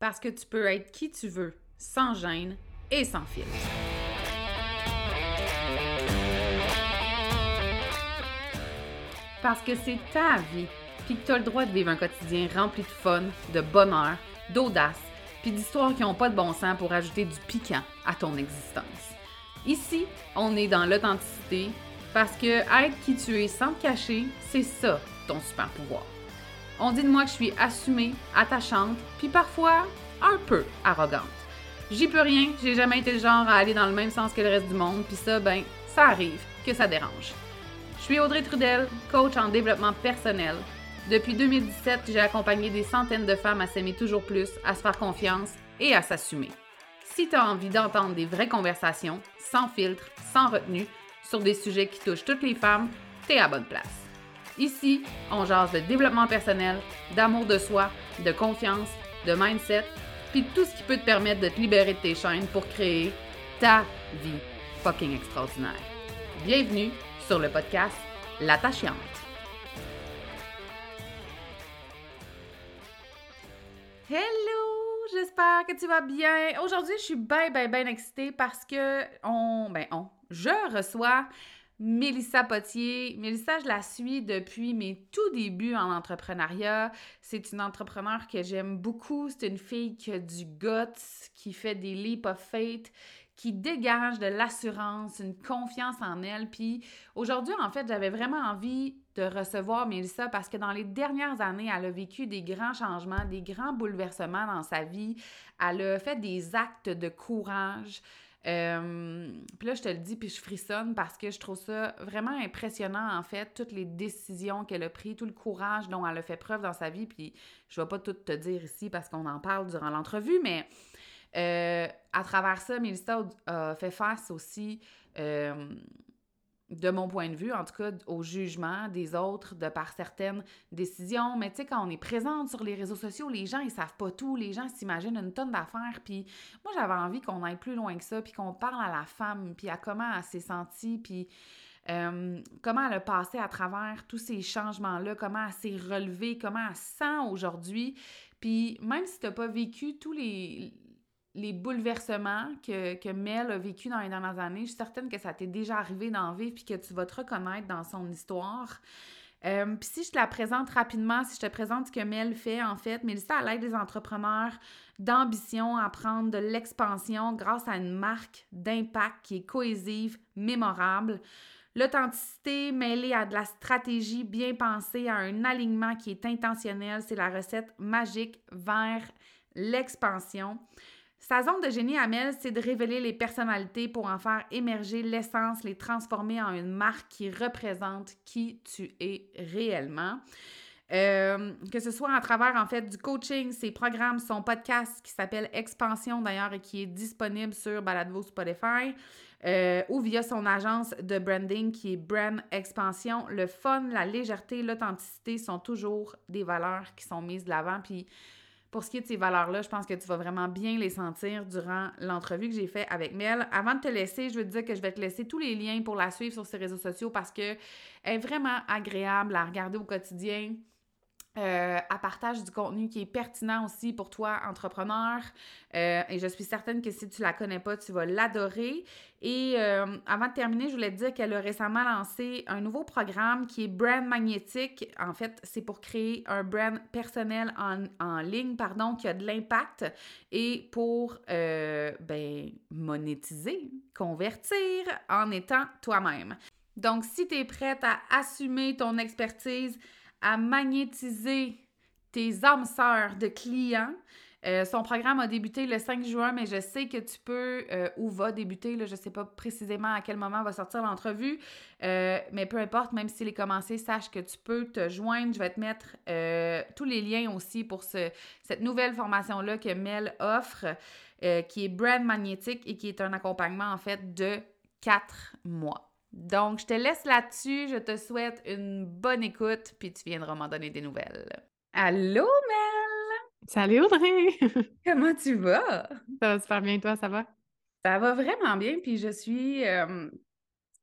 parce que tu peux être qui tu veux, sans gêne et sans filtre. Parce que c'est ta vie, puis que tu as le droit de vivre un quotidien rempli de fun, de bonheur, d'audace, puis d'histoires qui n'ont pas de bon sens pour ajouter du piquant à ton existence. Ici, on est dans l'authenticité parce que être qui tu es sans te cacher, c'est ça ton super pouvoir. On dit de moi que je suis assumée, attachante, puis parfois un peu arrogante. J'y peux rien, j'ai jamais été le genre à aller dans le même sens que le reste du monde, puis ça, ben, ça arrive que ça dérange. Je suis Audrey Trudel, coach en développement personnel. Depuis 2017, j'ai accompagné des centaines de femmes à s'aimer toujours plus, à se faire confiance et à s'assumer. Si tu as envie d'entendre des vraies conversations, sans filtre, sans retenue, sur des sujets qui touchent toutes les femmes, t'es à bonne place. Ici, on jase de développement personnel, d'amour de soi, de confiance, de mindset, puis tout ce qui peut te permettre de te libérer de tes chaînes pour créer ta vie fucking extraordinaire. Bienvenue sur le podcast L'attachante. Hello, j'espère que tu vas bien. Aujourd'hui, je suis bien, bien, bien excitée parce que on, ben on, je reçois Mélissa Potier. Mélissa, je la suis depuis mes tout débuts en entrepreneuriat. C'est une entrepreneur que j'aime beaucoup. C'est une fille qui a du guts, qui fait des leap of faith, qui dégage de l'assurance, une confiance en elle. Puis aujourd'hui, en fait, j'avais vraiment envie de recevoir Mélissa parce que dans les dernières années, elle a vécu des grands changements, des grands bouleversements dans sa vie. Elle a fait des actes de courage. Euh, puis là, je te le dis, puis je frissonne parce que je trouve ça vraiment impressionnant, en fait, toutes les décisions qu'elle a prises, tout le courage dont elle a fait preuve dans sa vie. Puis je vais pas tout te dire ici parce qu'on en parle durant l'entrevue, mais euh, à travers ça, Mélissa a fait face aussi euh, de mon point de vue, en tout cas, au jugement des autres de par certaines décisions. Mais tu sais, quand on est présente sur les réseaux sociaux, les gens, ils savent pas tout. Les gens s'imaginent une tonne d'affaires. Puis moi, j'avais envie qu'on aille plus loin que ça, puis qu'on parle à la femme, puis à comment elle s'est sentie, puis comment elle a passé à travers tous ces changements-là, comment elle s'est relevée, comment elle sent aujourd'hui. Puis même si tu n'as pas vécu tous les, les bouleversements que, que Mel a vécu dans les dernières années, je suis certaine que ça t'est déjà arrivé d'en vivre puis que tu vas te reconnaître dans son histoire. Euh, puis si je te la présente rapidement, si je te présente ce que Mel fait, en fait, Mélissa, elle aide des entrepreneurs d'ambition à prendre de l'expansion grâce à une marque d'impact qui est cohésive, mémorable. L'authenticité mêlée à de la stratégie bien pensée, à un alignement qui est intentionnel, c'est la recette magique vers l'expansion. Sa zone de génie à c'est de révéler les personnalités pour en faire émerger l'essence, les transformer en une marque qui représente qui tu es réellement. Euh, que ce soit à travers en fait du coaching, ses programmes, son podcast qui s'appelle Expansion d'ailleurs et qui est disponible sur Baladvo Spotify, euh, ou via son agence de branding qui est Brand Expansion. Le fun, la légèreté, l'authenticité sont toujours des valeurs qui sont mises de l'avant. Puis pour ce qui est de ces valeurs-là, je pense que tu vas vraiment bien les sentir durant l'entrevue que j'ai faite avec Mel. Avant de te laisser, je veux te dire que je vais te laisser tous les liens pour la suivre sur ses réseaux sociaux parce qu'elle est vraiment agréable à regarder au quotidien. Euh, à partage du contenu qui est pertinent aussi pour toi, entrepreneur. Euh, et je suis certaine que si tu la connais pas, tu vas l'adorer. Et euh, avant de terminer, je voulais te dire qu'elle a récemment lancé un nouveau programme qui est Brand Magnétique. En fait, c'est pour créer un brand personnel en, en, ligne, pardon, qui a de l'impact et pour ben, monétiser, convertir en étant toi-même. Donc, si tu es prête à assumer ton expertise, à magnétiser tes âmes sœurs de clients. Euh, son programme a débuté le 5 juin, mais je sais que tu peux euh, ou va débuter. Je ne sais pas précisément à quel moment va sortir l'entrevue, euh, mais peu importe, même s'il est commencé, sache que tu peux te joindre. Je vais te mettre tous les liens aussi pour ce, cette nouvelle formation-là que Mel offre, qui est Brand Magnétique et qui est un accompagnement en fait de quatre mois. Donc, je te laisse là-dessus. Je te souhaite une bonne écoute, puis tu viendras m'en donner des nouvelles. Allô, Mel! Salut, Audrey! Comment tu vas? Ça va super bien, toi, ça va? Ça va vraiment bien, puis je suis... Euh,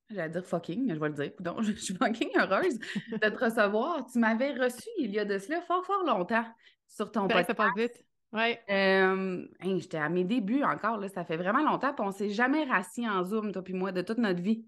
j'allais dire fucking, mais je vais le dire. Donc, je suis fucking heureuse de te recevoir. Tu m'avais reçu il y a de cela fort, fort longtemps sur ton podcast. Ça passe vite. Ouais. Euh, hey, j'étais à mes débuts encore, là, ça fait vraiment longtemps, puis on s'est jamais rassis en Zoom, toi puis moi, de toute notre vie.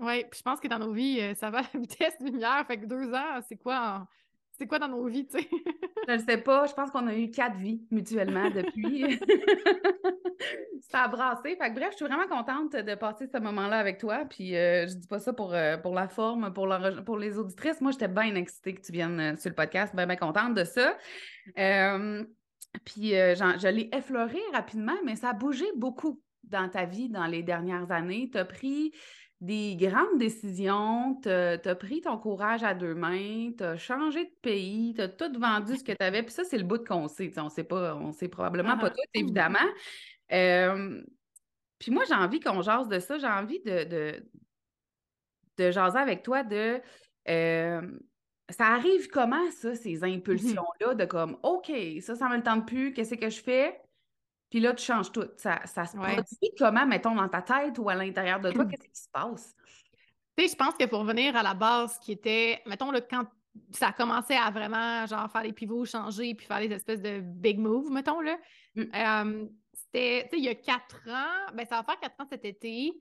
Oui, puis je pense que dans nos vies, euh, ça va à la vitesse lumière. Fait que deux ans, c'est quoi c'est quoi dans nos vies, tu sais? Je ne sais pas, je pense qu'on a eu quatre vies mutuellement depuis. Ça a brassé. Fait que bref, je suis vraiment contente de passer ce moment-là avec toi. Puis euh, je dis pas ça pour, euh, pour la forme, pour, l'enregistre- pour les auditrices. Moi, j'étais bien excitée que tu viennes euh, sur le podcast, bien, bien contente de ça. Puis je l'ai effleuré rapidement, mais ça a bougé beaucoup dans ta vie dans les dernières années? Tu as pris des grandes décisions, tu as pris ton courage à deux mains, tu as changé de pays, tu as tout vendu ce que tu avais. Puis ça, c'est le bout qu'on sait. On sait pas, on sait probablement pas Ah, tout, évidemment. Euh, puis moi, j'ai envie qu'on jase de ça. J'ai envie de, de, de jaser avec toi de. euh, ça arrive comment, ça, ces impulsions-là, de comme, OK, ça, ça me le tente plus, qu'est-ce que je fais? Puis là, tu changes tout. Ça, ça se Ouais. produit comment, mettons, dans ta tête ou à l'intérieur de toi? Qu'est-ce qui se passe? Tu sais, je pense que pour revenir à la base qui était, mettons, là, quand ça a commencé à vraiment, genre, faire les pivots, changer, puis faire les espèces de big moves, mettons, là, Mm. euh, c'était, tu sais, il y a quatre ans, ben ça va faire quatre ans cet été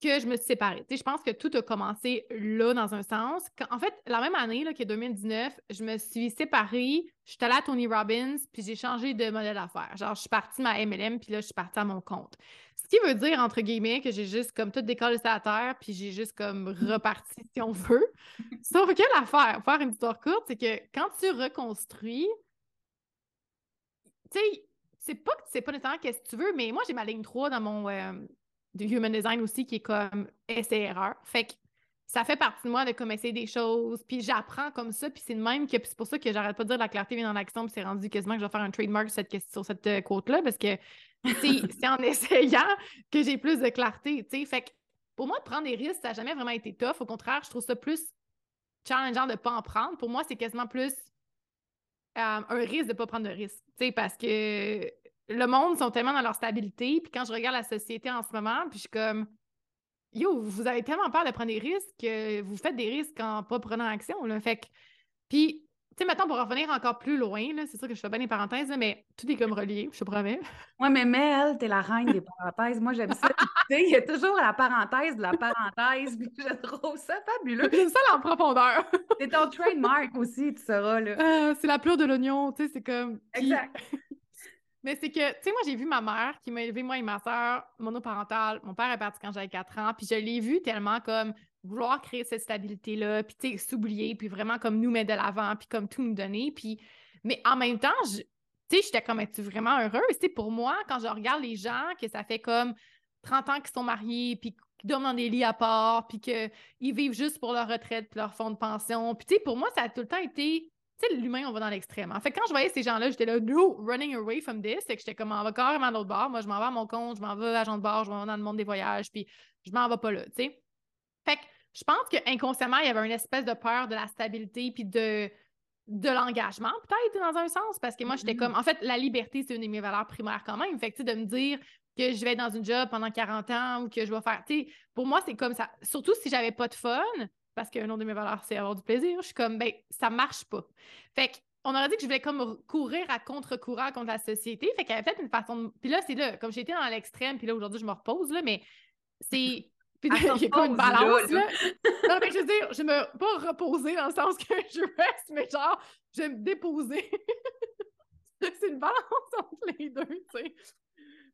que je me suis séparée. Tu sais, je pense que tout a commencé là, dans un sens. En fait, la même année, là, qui est 2019, je me suis séparée, je suis allée à Tony Robbins, puis j'ai changé de modèle d'affaires. Genre, je suis partie ma MLM, puis là, je suis partie à mon compte. Ce qui veut dire, entre guillemets, que j'ai juste comme tout décollé à terre, puis j'ai juste comme reparti, si on veut. Sauf que l'affaire, faire une histoire courte, c'est que quand tu reconstruis, tu sais, c'est pas que sais pas nécessairement qu'est-ce que tu veux, mais moi, j'ai ma ligne 3 dans mon euh, de Human Design aussi qui est comme essai-erreur. Fait que ça fait partie de moi de comme essayer des choses, puis j'apprends comme ça, puis c'est de même que c'est pour ça que j'arrête pas de dire la clarté vient dans l'action, puis c'est rendu quasiment que je vais faire un trademark sur cette, question- sur cette euh, quote-là, parce que c'est c'est en essayant que j'ai plus de clarté, tu sais. Fait que pour moi, de prendre des risques, ça n'a jamais vraiment été tough. Au contraire, je trouve ça plus challengeant de ne pas en prendre. Pour moi, c'est quasiment plus euh, un risque de ne pas prendre de risque. Tu sais, parce que le monde sont tellement dans leur stabilité. Puis quand je regarde la société en ce moment, puis je suis comme Yo, vous avez tellement peur de prendre des risques que vous faites des risques en pas prenant action. Là. Fait que, puis, tu sais, maintenant, pour revenir encore plus loin, là, c'est sûr que je fais bien des parenthèses, là, mais tout est comme relié, je te promets. Ouais, mais Mel, t'es la reine des parenthèses. Moi, j'aime ça. Tu sais, il y a toujours la parenthèse de la parenthèse. puis je trouve ça fabuleux. J'aime ça en profondeur. C'est ton trademark aussi, tu sauras, là. Euh, c'est la pleure de l'oignon, tu sais, c'est comme. Puis- Exact. Mais c'est que, tu sais, moi, j'ai vu ma mère qui m'a élevé, moi et ma soeur, monoparentale. Mon père est parti quand j'avais 4 ans. Puis je l'ai vu tellement comme vouloir créer cette stabilité-là, puis, tu sais, s'oublier, puis vraiment comme nous mettre de l'avant, puis comme tout nous donner. Puis, mais en même temps, tu sais, j'étais comme, es-tu vraiment heureuse? Tu pour moi, quand je regarde les gens, que ça fait comme 30 ans qu'ils sont mariés, puis qu'ils dorment dans des lits à part, puis qu'ils vivent juste pour leur retraite, puis leur fonds de pension. Puis, tu sais, pour moi, ça a tout le temps été tu sais, l'humain, on va dans l'extrême. En fait, quand je voyais ces gens-là, j'étais là, no, running away from this. C'est que j'étais comme, on va carrément à l'autre bord. Moi, je m'en vais à mon compte, je m'en vais agent de bord, je m'en vais dans le monde des voyages, puis je m'en vais pas là, tu sais. Fait que je pense qu'inconsciemment, il y avait une espèce de peur de la stabilité, puis de, de l'engagement, peut-être, dans un sens, parce que moi, j'étais Mhm. comme, en fait, la liberté, c'est une de mes valeurs primaires quand même. Fait que, tu sais, de me dire que je vais être dans une job pendant 40 ans ou que je vais faire, tu sais, pour moi, c'est comme ça. Surtout si j'avais pas de fun, parce qu'un autre de mes valeurs, c'est avoir du plaisir, je suis comme, ben, ça marche pas. Fait que, on aurait dit que je voulais comme courir à contre-courant contre la société. Fait qu'il y avait peut-être une façon de. Puis là, c'est là, comme j'étais dans l'extrême, puis là, aujourd'hui, je me repose, là, mais c'est. Puis il y a pas une balance, là. là. Non, mais je veux dire, je me pas reposer dans le sens que je reste, mais genre, je vais me déposer. c'est une balance entre les deux, tu sais.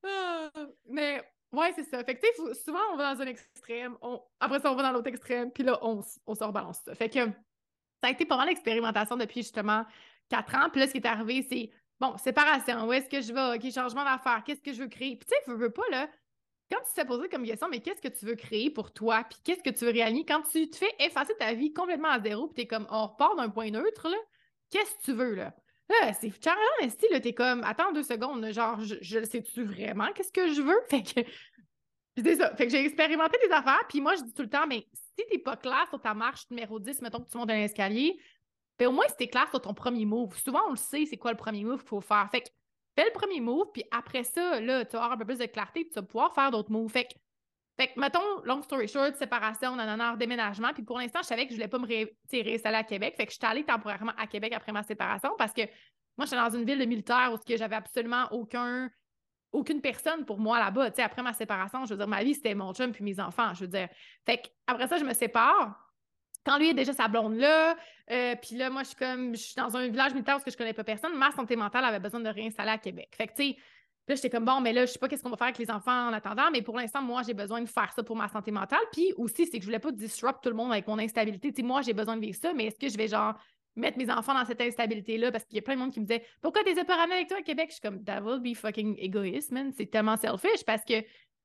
Ah, mais ouais, c'est ça. Fait que, tu sais, souvent, on va dans un extrême, on... après ça, on va dans l'autre extrême, puis là, on, on se rebalance ça. Fait que ça a été pas mal d'expérimentation depuis justement quatre ans. Puis là, ce qui est arrivé, c'est bon, séparation, où est-ce que je vais? OK, changement d'affaires, qu'est-ce que je veux créer? Puis tu sais, veux, veux pas, là, quand tu t'es posé comme question, mais qu'est-ce que tu veux créer pour toi? Puis qu'est-ce que tu veux réaliser? Quand tu te fais effacer ta vie complètement à zéro, puis t'es comme, on repart d'un point neutre, là, qu'est-ce que tu veux, là? Là, c'est mais si, là, t'es comme, attends deux secondes, genre, je, sais-tu vraiment? Qu'est-ce que je veux? Fait que, c'est ça. Fait que j'ai expérimenté des affaires, puis moi, je dis tout le temps, mais si t'es pas clair sur ta marche numéro 10, mettons que tu montes un escalier, ben au moins, si t'es clair sur ton premier move. Souvent, on le sait, c'est quoi le premier move qu'il faut faire. Fait que, fais le premier move, puis après ça, là, tu vas avoir un peu plus de clarté, puis tu vas pouvoir faire d'autres moves. Fait que, fait que, mettons, long story short, séparation, nanana, déménagement. Puis pour l'instant, je savais que je voulais pas me ré- réinstaller à Québec. Fait que je suis allée temporairement à Québec après ma séparation parce que moi, j'étais dans une ville de militaire où j'avais absolument aucun aucune personne pour moi là-bas. Tu sais, après ma séparation, je veux dire, ma vie, c'était mon chum puis mes enfants. Je veux dire. Fait après ça, je me sépare. Quand lui est déjà sa blonde là, euh, puis là, moi, je suis comme, je suis dans un village militaire où je connais pas personne, ma santé mentale avait besoin de réinstaller à Québec. Fait que, tu sais, là, j'étais comme, bon, mais là, je sais pas qu'est-ce qu'on va faire avec les enfants en attendant, mais pour l'instant, moi, j'ai besoin de faire ça pour ma santé mentale. Puis aussi, c'est que je voulais pas disrupt tout le monde avec mon instabilité. Tu sais, moi, j'ai besoin de vivre ça, mais est-ce que je vais, genre, mettre mes enfants dans cette instabilité-là? Parce qu'il y a plein de monde qui me disait Pourquoi t'es pas ramené avec toi à Québec? Je suis comme That will be fucking égoïste, man. C'est tellement selfish parce que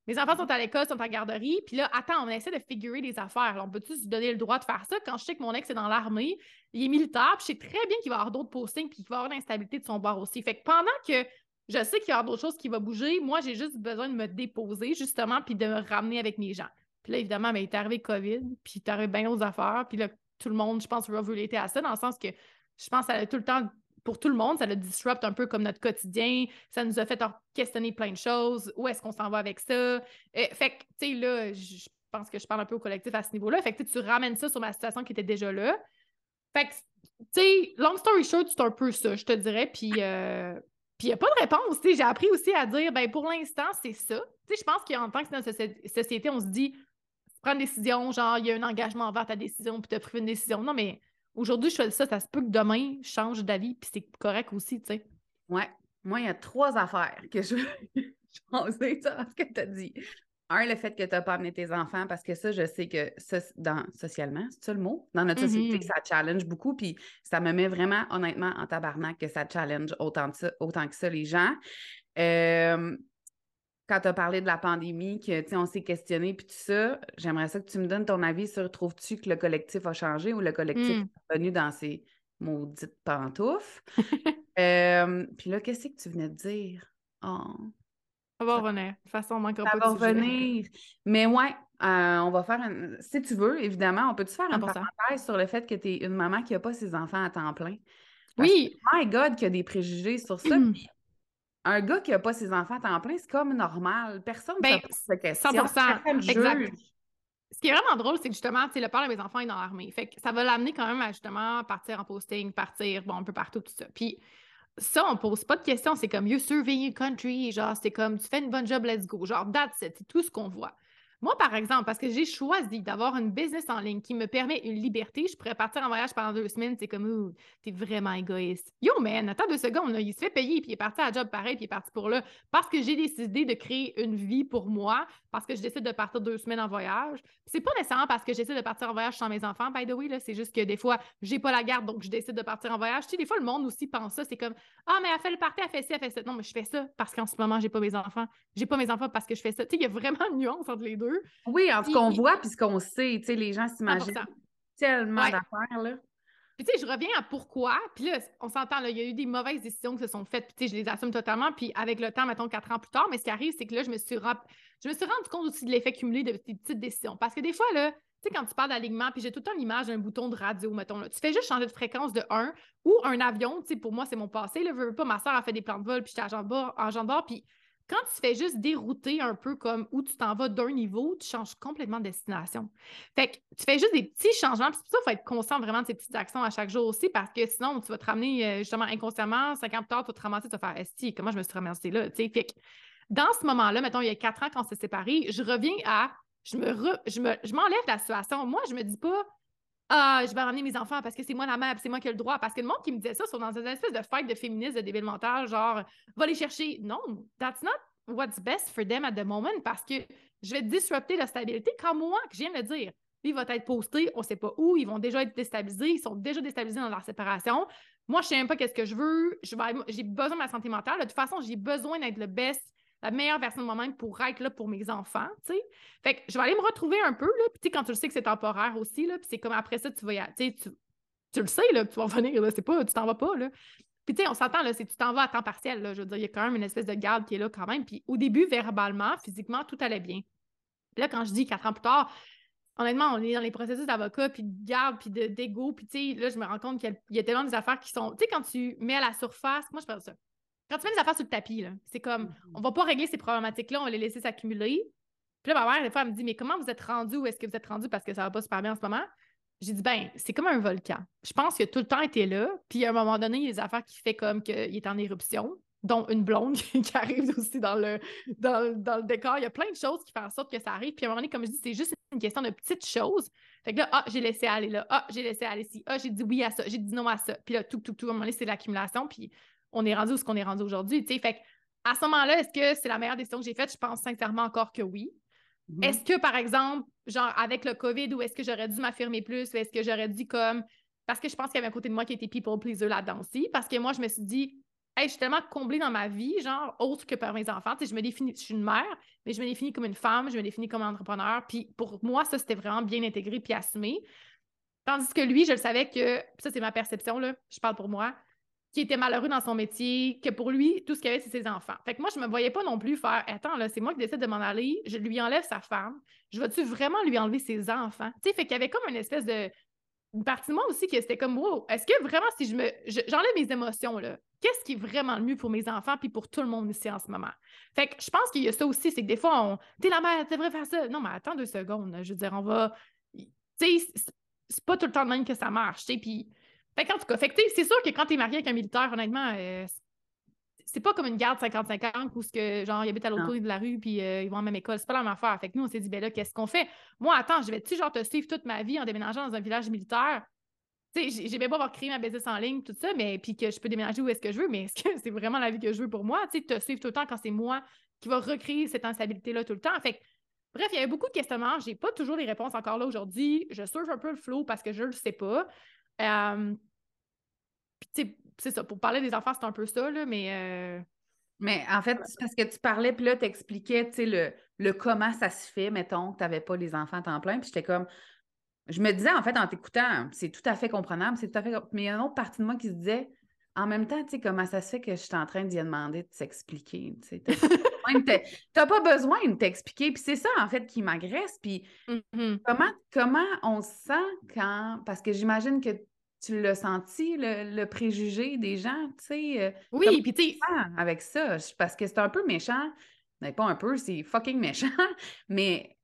mes enfants sont à l'école, sont en garderie, puis là, attends, on essaie de figurer des affaires. on peut-tu se donner le droit de faire ça? Quand je sais que mon ex est dans l'armée, il est militaire, puis je sais très bien qu'il va avoir d'autres postings, puis qu'il va avoir l'instabilité de son bord aussi. Fait que pendant que je sais qu'il y aura d'autres choses qui vont bouger, moi, j'ai juste besoin de me déposer, justement, puis de me ramener avec mes gens. Puis là, évidemment, ben, il est arrivé COVID, puis il est arrivé bien d'autres affaires, puis là, tout le monde, je pense, va relater à ça, dans le sens que je pense que ça a tout le temps, pour tout le monde, ça le disrupt un peu comme notre quotidien. Ça nous a fait questionner plein de choses. Où est-ce qu'on s'en va avec ça? Euh, fait que, tu sais, là, je pense que je parle un peu au collectif à ce niveau-là. Fait que tu ramènes ça sur ma situation qui était déjà là. Fait que, tu sais, long story short, c'est un peu ça, je te dirais. Puis, euh, puis il n'y a pas de réponse. J'ai appris aussi à dire, ben pour l'instant, c'est ça. Je pense qu'en tant que société, on se dit, prends une décision, genre, il y a un engagement envers ta décision, puis tu as pris une décision. Non, mais aujourd'hui, je fais ça, ça se peut que demain, je change d'avis, puis c'est correct aussi, tu sais. Ouais. Moi, il y a trois affaires que je veux changer ça, ce que tu as dit. Un, le fait que tu n'as pas amené tes enfants, parce que ça, je sais que dans, socialement, c'est ça le mot? Dans notre société, mm-hmm. ça challenge beaucoup, puis ça me met vraiment, honnêtement, en tabarnak que ça challenge autant, autant que ça les gens. Euh, quand tu as parlé de la pandémie, que on s'est questionné puis tout ça, j'aimerais ça que tu me donnes ton avis sur trouves-tu que le collectif a changé ou le collectif hmm. est revenu dans ses maudites pantoufles? Euh, puis là, qu'est-ce que tu venais de dire? Oh. Ça va revenir. De toute façon, on manquera ça va revenir. Mais ouais, euh, on va faire un... Si tu veux, évidemment, on peut-tu faire un parenthèse sur le fait que tu es une maman qui n'a pas ses enfants à temps plein? oui. my God, qu'il y a des préjugés sur ça. Hmm un gars qui n'a pas ses enfants à temps plein, c'est comme normal. Personne ne ben, se pose question. 100 exact. Ce qui est vraiment drôle, c'est que justement, le père de mes enfants est dans l'armée. Fait que ça va l'amener quand même à justement partir en posting, partir, bon, un peu partout, tout ça. Puis ça, on pose pas de questions. C'est comme You survey your country. Genre, c'est comme tu fais une bonne job, let's go. Genre, that's C'est tout ce qu'on voit. Moi, par exemple, parce que j'ai choisi d'avoir une business en ligne qui me permet une liberté, je pourrais partir en voyage pendant deux semaines, c'est comme, t'es vraiment égoïste. Yo, man, attends deux secondes, il se fait payer, puis il est parti à job pareil, puis il est parti pour là. Parce que j'ai décidé de créer une vie pour moi, parce que je décide de partir deux semaines en voyage. C'est pas nécessairement parce que j'essaie de partir en voyage sans mes enfants, by the way, là, c'est juste que des fois, j'ai pas la garde, donc je décide de partir en voyage. Tu sais, des fois, le monde aussi pense ça, c'est comme, ah, mais elle fait le parti, elle fait ci, elle fait ça. Non, mais je fais ça parce qu'en ce moment, j'ai pas mes enfants. J'ai pas mes enfants parce que je fais ça. Tu sais, il y a vraiment une nuance entre les deux. Oui, en ce qu'on voit puis ce qu'on sait, tu sais, les gens s'imaginent tellement d'affaires, là. Puis tu sais, je reviens à pourquoi. Puis là, on s'entend, il y a eu des mauvaises décisions qui se sont faites, puis tu sais, je les assume totalement. Puis avec le temps, mettons quatre ans plus tard, mais ce qui arrive, c'est que là, je me suis, je me suis rendu compte aussi de l'effet cumulé de ces petites décisions. Parce que des fois, là, tu sais, quand tu parles d'alignement, puis j'ai tout le temps l'image d'un bouton de radio, mettons, là, tu fais juste changer de fréquence de 1 ou un avion, tu sais, pour moi, c'est mon passé, là, veux pas, ma soeur a fait des plans de vol, puis j'étais en jambe bord, puis quand tu fais juste dérouter un peu comme où tu t'en vas d'un niveau, tu changes complètement de destination. Fait que tu fais juste des petits changements. Puis pour ça, il faut être conscient vraiment de ces petites actions à chaque jour aussi parce que sinon, tu vas te ramener euh, justement inconsciemment, cinq ans plus tard, tu vas te ramasser, tu vas faire Esti, comment je me suis ramassée là? Fait que dans ce moment-là, mettons, il y a quatre ans quand on s'est séparés, je reviens à. Je me, je me je m'enlève la situation. Moi, je me dis pas ah, je vais ramener mes enfants parce que c'est moi la mère, c'est moi qui ai le droit. Parce que le monde qui me disait ça sont dans une espèce de fight de féministes, de débile genre, va les chercher. Non, that's not what's best for them at the moment parce que je vais disrupter la stabilité quand moi, que je viens de le dire, il va être posté, on ne sait pas où, ils vont déjà être déstabilisés, ils sont déjà déstabilisés dans leur séparation. Moi, je ne sais même pas qu'est-ce que je veux, j'ai besoin de ma santé mentale. De toute façon, j'ai besoin d'être le best la meilleure version de moi-même pour être là pour mes enfants, tu sais. Fait que je vais aller me retrouver un peu, là, puis tu sais, quand tu le sais que c'est temporaire aussi, là, puis c'est comme après ça, tu vas y tu sais, tu le sais, là, tu vas revenir, là, c'est pas, tu t'en vas pas, là. Puis tu sais, on s'entend, là, c'est tu t'en vas à temps partiel, là, je veux dire, il y a quand même une espèce de garde qui est là quand même, puis au début, verbalement, physiquement, tout allait bien. Là, quand je dis quatre ans plus tard, honnêtement, on est dans les processus d'avocat, puis de garde, puis d'égo, puis tu sais, là, je me rends compte qu'il y, a tellement des affaires qui sont, tu sais, quand tu mets à la surface, moi, je parle ça quand tu mets des affaires sur le tapis, c'est comme, mm-hmm. on va pas régler ces problématiques-là, on va les laisser s'accumuler. Puis là, ma mère, des fois, elle me dit, mais comment vous êtes rendu où est-ce que vous êtes rendu parce que ça va pas super bien en ce moment? j'ai dit, ben, c'est comme un volcan. Je pense qu'il a tout le temps été là. Puis à un moment donné, il y a des affaires qui fait comme qu'il est en éruption, dont une blonde qui arrive aussi dans le, dans, le décor. Il y a plein de choses qui font en sorte que ça arrive. Puis à un moment donné, comme je dis, c'est juste une question de petites choses. Fait que là, ah, j'ai laissé aller là. Ah, j'ai laissé aller ici. Ah, j'ai dit oui à ça. J'ai dit non à ça. Puis là, tout, tout, tout. À un moment donné, c'est l'accumulation. Puis on est rendu où ce qu'on est rendu aujourd'hui. Fait que à ce moment-là, est-ce que c'est la meilleure décision que j'ai faite? Je pense sincèrement encore que oui. Mhm. Est-ce que, par exemple, genre avec le COVID, ou est-ce que j'aurais dû m'affirmer plus, ou est-ce que j'aurais dit comme. Parce que je pense qu'il y avait un côté de moi qui était people pleaser là-dedans aussi. Parce que moi, je me suis dit, hey, je suis tellement comblée dans ma vie, genre, autre que par mes enfants. Tu sais, je me définis, je suis une mère, mais je me définis comme une femme, je me définis comme un entrepreneur. Puis pour moi, ça, c'était vraiment bien intégré puis assumé. Tandis que lui, je le savais que, ça, c'est ma perception, là, je parle pour moi, qui était malheureux dans son métier, que pour lui, tout ce qu'il avait, c'est ses enfants. Fait que moi, je me voyais pas non plus faire Attends, là, c'est moi qui décide de m'en aller, je lui enlève sa femme, je vais-tu vraiment lui enlever ses enfants? Tu sais, fait qu'il y avait comme une espèce de. Une partie de moi aussi qui c'était comme Wow, est-ce que vraiment, si je me. J'enlève mes émotions, là, qu'est-ce qui est vraiment le mieux pour mes enfants puis pour tout le monde ici en ce moment? Fait que je pense qu'il y a ça aussi, c'est que des fois, on. T'es la mère, tu devrais faire ça. Non, mais attends deux secondes, je veux dire, on va. Tu sais, c'est pas tout le temps de même que ça marche, tu sais, puis fait tout cas, c'est sûr que quand tu es marié avec un militaire, honnêtement, euh, c'est pas comme une garde 50-50 où que, genre, ils habitent à l'autre côté de la rue puis euh, ils vont à la même école. C'est pas la même affaire. Fait que nous, on s'est dit, ben là, qu'est-ce qu'on fait? Moi, attends, je vais-tu, genre, te suivre toute ma vie en déménageant dans un village militaire? Tu sais, j'ai bien pas avoir créé ma business en ligne, tout ça, mais puis que je peux déménager où est-ce que je veux, mais est-ce que c'est vraiment la vie que je veux pour moi? Tu sais, te suivre tout le temps quand c'est moi qui va recréer cette instabilité-là tout le temps. Fait bref, il y avait beaucoup de questionnements. J'ai pas toujours les réponses encore là aujourd'hui. Je surfe un peu le flow parce que je le sais pas. Euh, c'est ça, pour parler des enfants, c'est un peu ça, là, mais. Euh, mais en fait, c'est parce que tu parlais, puis là, tu expliquais, tu sais, le, le, comment ça se fait, mettons, que tu n'avais pas les enfants à temps plein. Puis j'étais comme. Je me disais, en fait, en t'écoutant, c'est tout à fait comprenable, c'est tout à fait. Mais il y a une autre partie de moi qui se disait, en même temps, tu sais, comment ça se fait que je suis en train d'y demander de s'expliquer, tu. T'as pas besoin de t'expliquer. Puis c'est ça, en fait, qui m'agresse. Puis mm-hmm. comment, comment on se sent quand. Parce que j'imagine que tu l'as senti, le, préjugé des gens, tu sais. Euh, oui, puis tu sais. Avec ça, parce que c'est un peu méchant. Mais pas un peu, c'est fucking méchant. Mais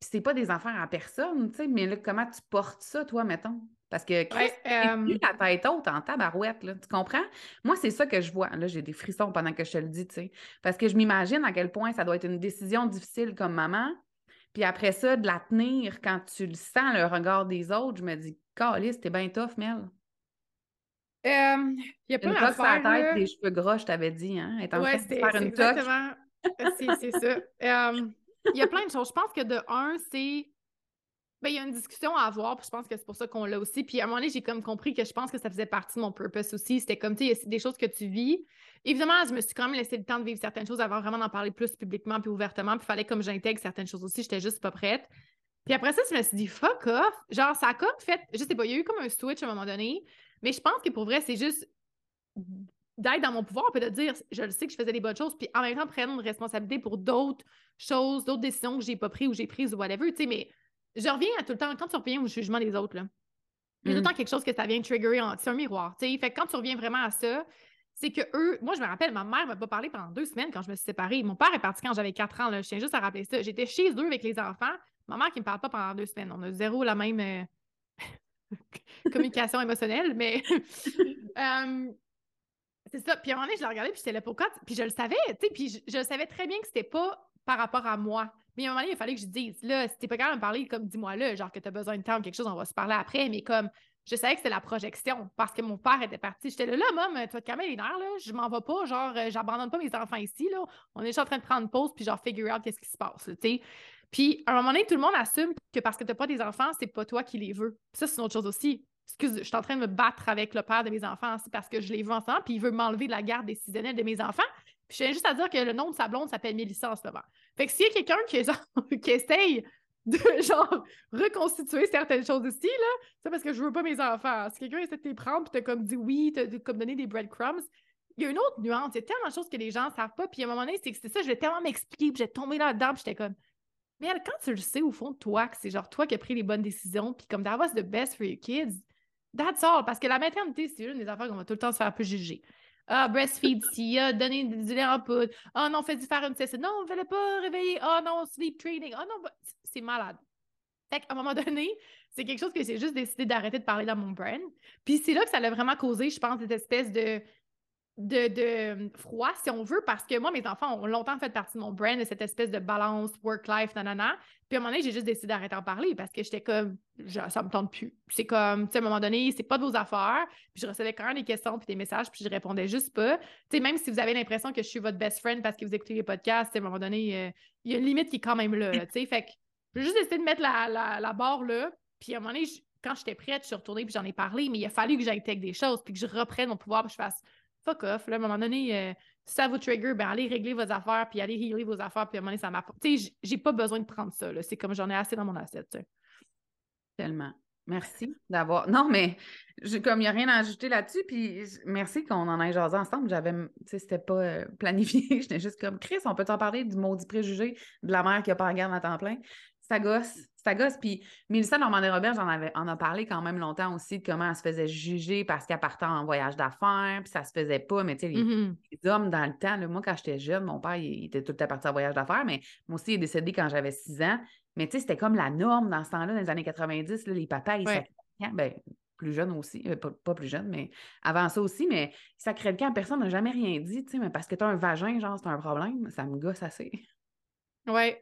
c'est pas des affaires à personne, tu sais. Mais là, comment tu portes ça, toi, mettons? Parce que Chris, euh... la tête haute en tabarouette, là, tu comprends? Moi, c'est ça que je vois. Là, j'ai des frissons pendant que je te le dis, tu sais. Parce que je m'imagine à quel point ça doit être une décision difficile comme maman. Puis après ça, de la tenir quand tu le sens, le regard des autres, je me dis, Calice, t'es bien tough, Mel. Il y a plein une sur la tête, des cheveux gras, je t'avais dit, hein? est en train de faire une exactement. c'est ça. Il y a plein de choses. Je pense que de un, c'est. Ben, il y a une discussion à avoir, puis je pense que c'est pour ça qu'on l'a aussi. Puis à un moment donné, j'ai comme compris que je pense que ça faisait partie de mon purpose aussi. C'était comme, tu sais, des choses que tu vis. Évidemment, je me suis quand même laissé le temps de vivre certaines choses avant vraiment d'en parler plus publiquement puis ouvertement. Puis fallait comme j'intègre certaines choses aussi. J'étais juste pas prête. Puis après ça, je me suis dit, fuck off. Genre, ça a comme fait, je sais pas, il y a eu comme un switch à un moment donné, mais je pense que pour vrai, c'est juste d'être dans mon pouvoir, puis de dire, je le sais que je faisais des bonnes choses, puis en même temps, prendre une responsabilité pour d'autres choses, d'autres décisions que j'ai pas prises ou j'ai prises ou whatever, tu sais, mais je reviens à tout le temps, quand tu reviens au jugement des autres, là, il y a tout le mm. temps quelque chose que ça vient triggerer, c'est un miroir, fait que quand tu reviens vraiment à ça, c'est que eux, moi, je me rappelle, ma mère m'a pas parlé pendant deux semaines quand je me suis séparée. Mon père est parti quand j'avais quatre ans, là, je tiens juste à rappeler ça. J'étais chez eux avec les enfants, Maman qui ne me parle pas pendant deux semaines. On a zéro la même euh, communication émotionnelle, mais c'est ça. Puis à un moment donné, je la regardais, puis j'étais là, pourquoi? Puis je le savais, tu sais, puis je, savais très bien que c'était pas par rapport à moi. Mais à un moment donné, il fallait que je dise, là, si t'es pas capable de me parler, comme dis-moi là, genre que tu as besoin de temps ou quelque chose, on va se parler après, mais comme je savais que c'était la projection parce que mon père était parti. J'étais là, là, maman, te calmer les nerfs, là, je m'en vais pas, genre, euh, j'abandonne pas mes enfants ici, là. On est juste en train de prendre pause, puis genre, figure out qu'est-ce qui se passe, tu sais. Puis, à un moment donné, tout le monde assume que parce que tu n'as pas des enfants, c'est pas toi qui les veux. ça, c'est une autre chose aussi. Excuse, je suis en train de me battre avec le père de mes enfants, c'est parce que je les veux ensemble, puis il veut m'enlever de la garde décisionnelle de mes enfants. Puis, je tiens juste à dire que le nom de sa blonde s'appelle Mélissa en ce moment. Fait que s'il y a quelqu'un qui, qui essaye de genre reconstituer certaines choses ici, là, c'est parce que je veux pas mes enfants. Si quelqu'un essaie de te prendre puis t'as comme dit oui, t'as comme donné des breadcrumbs, il y a une autre nuance. Il y a tellement de choses que les gens savent pas. Puis à un moment donné, c'est que c'était ça, je vais tellement m'expliquer, puis j'ai tombé là-dedans, puis j'étais comme mais quand tu le sais au fond de toi, que c'est genre toi qui as pris les bonnes décisions, puis comme that was the best for your kids, that's all. Parce que la maternité, c'est une des affaires qu'on va tout le temps se faire un peu juger. Ah, breastfeed si, ah, donner du lait en poudre. Ah non, fais-y faire une cesse. Non, on ne fallait pas réveiller. Ah non, sleep training. Ah non, bah, c'est malade. Fait qu'à un moment donné, c'est quelque chose que j'ai juste décidé d'arrêter de parler dans mon brain. Puis c'est là que ça a vraiment causé, je pense, cette espèce de, de, de, froid, si on veut, parce que moi, mes enfants ont longtemps fait partie de mon brain, de cette espèce de balance, work-life, nanana. Puis à un moment donné, j'ai juste décidé d'arrêter d'en parler parce que j'étais comme, ça me tente plus. C'est comme, tu sais, à un moment donné, c'est pas de vos affaires. Puis je recevais quand même des questions puis des messages, puis je répondais juste pas. Tu sais, même si vous avez l'impression que je suis votre best friend parce que vous écoutez les podcasts, à un moment donné, euh, il y a une limite qui est quand même là, tu sais. Fait que j'ai juste décidé de mettre la, la, barre là. Puis à un moment donné, quand j'étais prête, je suis retournée puis j'en ai parlé, mais il a fallu que j'aille avec des choses puis que je reprenne mon pouvoir puis je fasse fuck off. Là, à un moment donné, euh, si ça vous trigger, ben allez régler vos affaires puis allez healer vos affaires puis à un moment donné, ça m'apporte. Tu sais, j'ai pas besoin de prendre ça. C'est comme j'en ai assez dans mon assiette. Tellement. Merci d'avoir. Non, mais comme il n'y a rien à ajouter là-dessus, puis merci qu'on en ait jasé ensemble. J'avais, tu sais, c'était pas euh, planifié. J'étais juste comme Chris, on peut t'en parler du maudit préjugé de la mère qui a pas la garde à temps plein? Ça gosse, ça gosse. Puis Mélissa Normandie-Robert, j'en avais, en a parlé quand même longtemps aussi de comment elle se faisait juger parce qu'elle partait en voyage d'affaires, puis ça se faisait pas. Mais tu sais, les, mm-hmm. hommes dans le temps, moi, quand j'étais jeune, mon père, il, était tout le temps parti en voyage d'affaires, mais moi aussi, il est décédé quand j'avais 6 ans. Mais tu sais, c'était comme la norme dans ce temps-là, dans les années 90, les papas, ils ouais. ben, plus jeunes aussi, euh, pas, plus jeunes, mais avant ça aussi, mais ça crée le camp, personne n'a jamais rien dit, tu sais, mais parce que tu as un vagin, genre, c'est un problème, ça me gosse assez. Oui,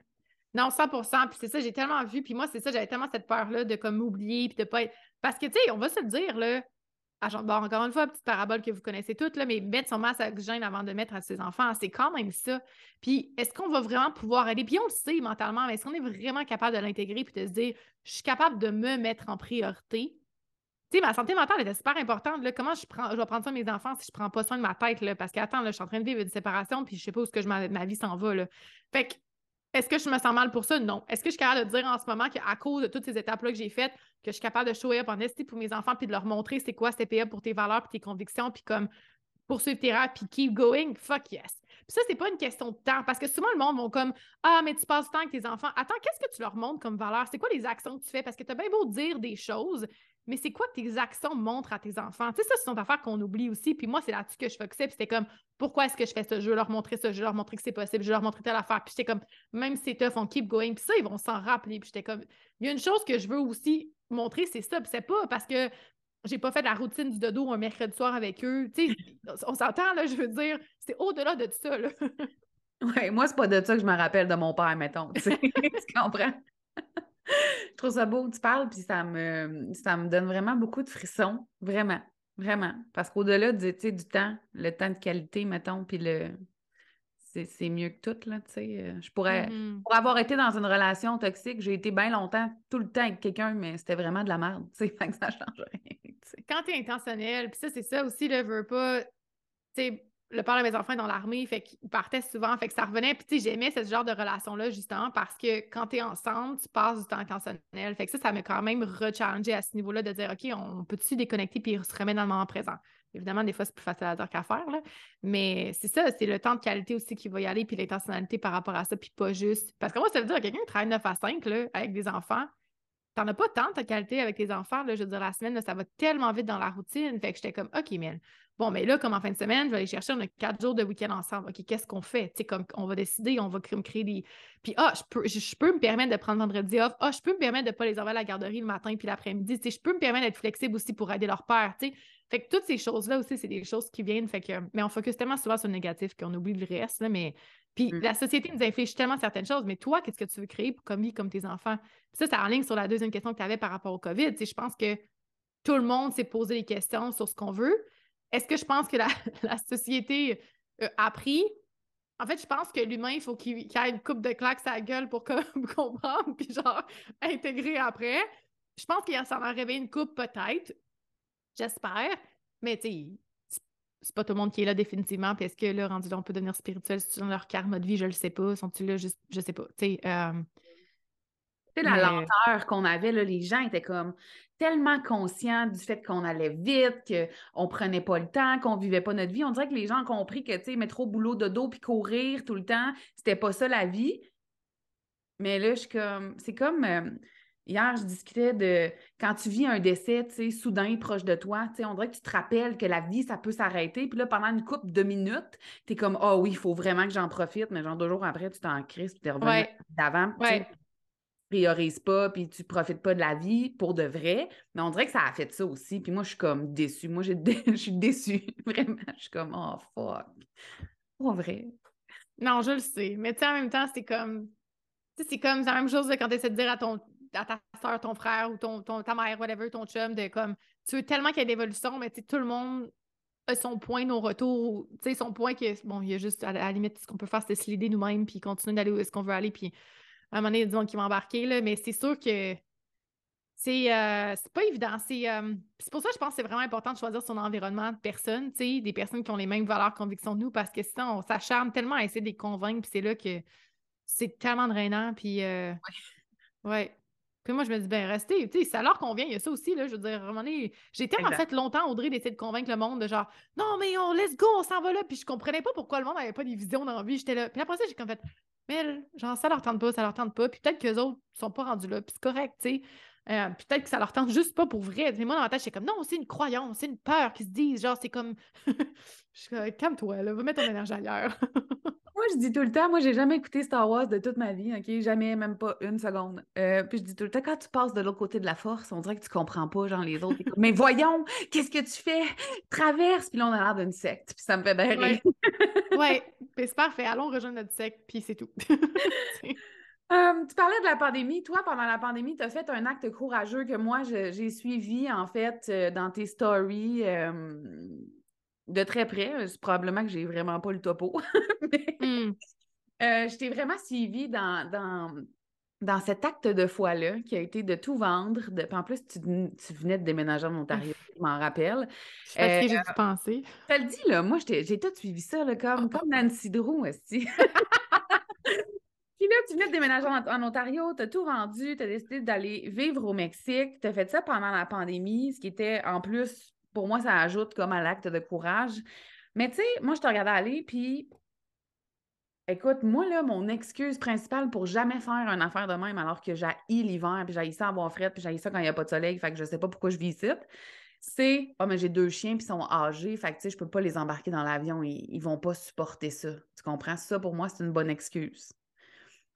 non, 100% Puis c'est ça, j'ai tellement vu. Puis moi, c'est ça, j'avais tellement cette peur-là de comme m'oublier, puis de pas être. Parce que, tu sais, on va se le dire, là. bon, encore une fois, petite parabole que vous connaissez toutes, là, mais mettre son masque à oxygène avant de mettre à ses enfants, c'est quand même ça. Puis est-ce qu'on va vraiment pouvoir aider? Puis on le sait mentalement, mais est-ce qu'on est vraiment capable de l'intégrer puis de se dire, je suis capable de me mettre en priorité? Tu sais, ma santé mentale était super importante. Là. Comment je, prends, je vais prendre soin de mes enfants si je prends pas soin de ma tête? Là? Parce qu'attends, je suis en train de vivre une séparation, puis je sais pas où que je, ma, ma vie s'en va. Là. Fait que est-ce que je me sens mal pour ça? Non. Est-ce que je suis capable de dire en ce moment qu'à cause de toutes ces étapes-là que j'ai faites, que je suis capable de show up en estime pour mes enfants puis de leur montrer c'est quoi CPA pour tes valeurs puis tes convictions puis comme poursuivre tes rêves puis keep going? Fuck yes. Puis ça, c'est pas une question de temps parce que souvent le monde va comme Ah, mais tu passes du temps avec tes enfants. Attends, qu'est-ce que tu leur montres comme valeur? C'est quoi les actions que tu fais? Parce que tu as bien beau dire des choses, mais c'est quoi que tes actions montrent à tes enfants? Tu sais, ça, c'est une affaire qu'on oublie aussi. Puis moi, c'est là-dessus que je focusais. Puis c'était comme, pourquoi est-ce que je fais ça? Je veux leur montrer ça, je veux leur montrer que c'est possible, je veux leur montrer telle affaire. Puis j'étais comme, même si c'est tough, on keep going. Puis ça, ils vont s'en rappeler. Puis j'étais comme, il y a une chose que je veux aussi montrer, c'est ça. Puis c'est pas parce que j'ai pas fait la routine du dodo un mercredi soir avec eux. Tu sais, on s'entend, là, je veux dire, c'est au-delà de tout ça, là. Oui, moi, c'est pas de ça que je me rappelle de mon père, mettons. tu comprends? Je trouve ça beau, tu parles, puis ça me, ça me donne vraiment beaucoup de frissons. Vraiment, vraiment. Parce qu'au-delà du, du temps, le temps de qualité, mettons, puis le. C'est mieux que tout, là, tu sais. Euh, je pourrais. Mm-hmm. Pour avoir été dans une relation toxique, j'ai été bien longtemps, tout le temps avec quelqu'un, mais c'était vraiment de la merde, tu sais. Que ça change rien, Quand t'es intentionnel, puis ça, c'est ça aussi, le veut pas. Tu sais, le père de mes enfants est dans l'armée, fait qu'il partait souvent, fait que ça revenait. Puis, tu sais, j'aimais ce genre de relation-là, justement, parce que quand tu es ensemble, tu passes du temps intentionnel. Fait que ça, ça m'a quand même rechallengé à ce niveau-là de dire, OK, on peut-tu déconnecter puis se remettre dans le moment présent? Évidemment, des fois, c'est plus facile à dire qu'à faire, là. Mais c'est ça, c'est le temps de qualité aussi qui va y aller, puis l'intentionnalité par rapport à ça, puis pas juste. Parce que moi, ça veut dire, quelqu'un qui travaille 9 à 5, là, avec des enfants, t'en as pas tant de qualité avec tes enfants, là, je veux dire, la semaine, ça va tellement vite dans la routine. Fait que j'étais comme, OK, mais Bon, mais là, comme en fin de semaine, je vais aller chercher, on a quatre jours de week-end ensemble. OK, qu'est-ce qu'on fait? Tu sais, comme on va décider, on va créer des. Puis, ah, je peux, je, peux me permettre de prendre vendredi off. Ah, je peux me permettre de ne pas les envoyer à la garderie le matin puis l'après-midi. Tu sais, je peux me permettre d'être flexible aussi pour aider leur père. Tu sais. Fait que toutes ces choses-là aussi, c'est des choses qui viennent. Fait que, mais on focus tellement souvent sur le négatif qu'on oublie le reste. mais puis mm. la société nous inflige tellement certaines choses. Mais toi, qu'est-ce que tu veux créer pour comme vie, comme tes enfants? Puis ça, c'est en ligne sur la deuxième question que tu avais par rapport au COVID. Tu sais, je pense que tout le monde s'est posé des questions sur ce qu'on veut. Est-ce que je pense que la, société euh, a appris? En fait, je pense que l'humain, il faut qu'il ait une coupe de claques à la gueule pour comprendre, puis genre intégrer après. Je pense qu'il s'en a rêvé une coupe peut-être. J'espère. Mais tu sais, c'est pas tout le monde qui est là définitivement. Puis est-ce que là, rendu là, on peut devenir spirituel si tu dans leur karma de vie, je le sais pas. Sont-ils là juste, je sais pas. Tu euh, la lenteur qu'on avait, là, les gens étaient comme tellement conscients du fait qu'on allait vite, qu'on prenait pas le temps, qu'on vivait pas notre vie. On dirait que les gens ont compris que, tu sais, mettre au boulot, de dos puis courir tout le temps, c'était pas ça la vie. Mais là, je suis comme, c'est comme, euh, hier, je discutais de quand tu vis un décès, tu sais, soudain, proche de toi, tu sais, on dirait que tu te rappelles que la vie, ça peut s'arrêter. Puis là, pendant une couple de minutes, tu es comme, oh oui, il faut vraiment que j'en profite, mais genre deux jours après, tu t'en crises, puis tu es revenu d'avant priorises pas, puis tu profites pas de la vie pour de vrai. Mais on dirait que ça a fait ça aussi. Puis moi, je suis comme déçue. Moi, je suis déçue. Vraiment, je suis comme, oh fuck. Pas vrai. Non, je le sais. Mais tu sais, en même temps, c'est comme. C'est comme la même chose quand tu essaies de dire à ton à ta soeur, ton frère ou ton, ton, ta mère, whatever, ton chum, de comme tu veux tellement qu'il y ait d'évolution, mais tu tout le monde a son point nos retours, tu sais, son point que bon, il y a juste à, la limite ce qu'on peut faire, c'est se l'aider nous-mêmes puis continuer d'aller où est-ce qu'on veut aller, puis à un moment donné, disons qu'il va embarquer, là, mais c'est sûr que c'est euh, pas évident. Euh, c'est pour ça que je pense que c'est vraiment important de choisir son environnement de personnes, tu sais, des personnes qui ont les mêmes valeurs, convictions que nous, parce que sinon, on s'acharne tellement à essayer de les convaincre, puis c'est là que c'est tellement drainant, puis euh, ouais. Puis moi, je me dis, ben restez, tu sais, ça leur convient, il y a ça aussi, là, je veux dire, à un moment donné, j'ai tellement fait longtemps, Audrey, d'essayer de convaincre le monde de genre, non, mais on let's go, on s'en va là, puis je comprenais pas pourquoi le monde n'avait pas des visions dans la vie, j'étais là. Puis après ça, j'ai comme fait, mais genre, ça leur tente pas, ça leur tente pas, puis peut-être qu'eux autres sont pas rendus là, puis c'est correct, tu sais. Euh, peut-être que ça leur tente juste pas pour vrai. Mais moi, dans ma tête, j'étais comme, non, c'est une croyance, c'est une peur qu'ils se disent. Genre, c'est comme, je suis comme, calme-toi, là, va mettre ton énergie ailleurs. moi, je dis tout le temps, moi, j'ai jamais écouté Star Wars de toute ma vie, OK? Jamais, même pas une seconde. Euh, puis je dis tout le temps, quand tu passes de l'autre côté de la force, on dirait que tu comprends pas, genre, les autres. mais voyons, qu'est-ce que tu fais? Traverse! Puis là, on a l'air d'une secte. Puis ça me fait bien rire. ouais, c'est parfait. Allons rejoindre notre secte, puis c'est tout. Euh, tu parlais de la pandémie. Toi, pendant la pandémie, tu as fait un acte courageux que moi, j'ai suivi, en fait, euh, dans tes stories euh, de très près. C'est probablement que j'ai vraiment pas le topo. Hmm. je t'ai vraiment suivi dans, dans, dans cet acte de foi-là, qui a été de tout vendre. De... En plus, tu, venais de déménager en Ontario, je m'en rappelle. Je sais pas que j'ai dû penser. Je le dis, là, moi, j'ai tout suivi ça, là, comme, comme Nancy Drew aussi. Puis là, tu venais de déménager en, Ontario, tu as tout vendu, tu as décidé d'aller vivre au Mexique. Tu as fait ça pendant la pandémie, ce qui était en plus, pour moi, ça ajoute comme à l'acte de courage. Mais tu sais, moi, je te regardais aller, puis écoute, moi, là, mon excuse principale pour jamais faire une affaire de même, alors que j'ai l'hiver, puis j'ai ça avoir fret, puis j'ai ça quand il n'y a pas de soleil, fait que je sais pas pourquoi je vis ici, c'est « Ah, oh, mais j'ai deux chiens, puis ils sont âgés, fait que tu sais, je peux pas les embarquer dans l'avion, ils, ils vont pas supporter ça. » Tu comprends? Ça, pour moi, c'est une bonne excuse.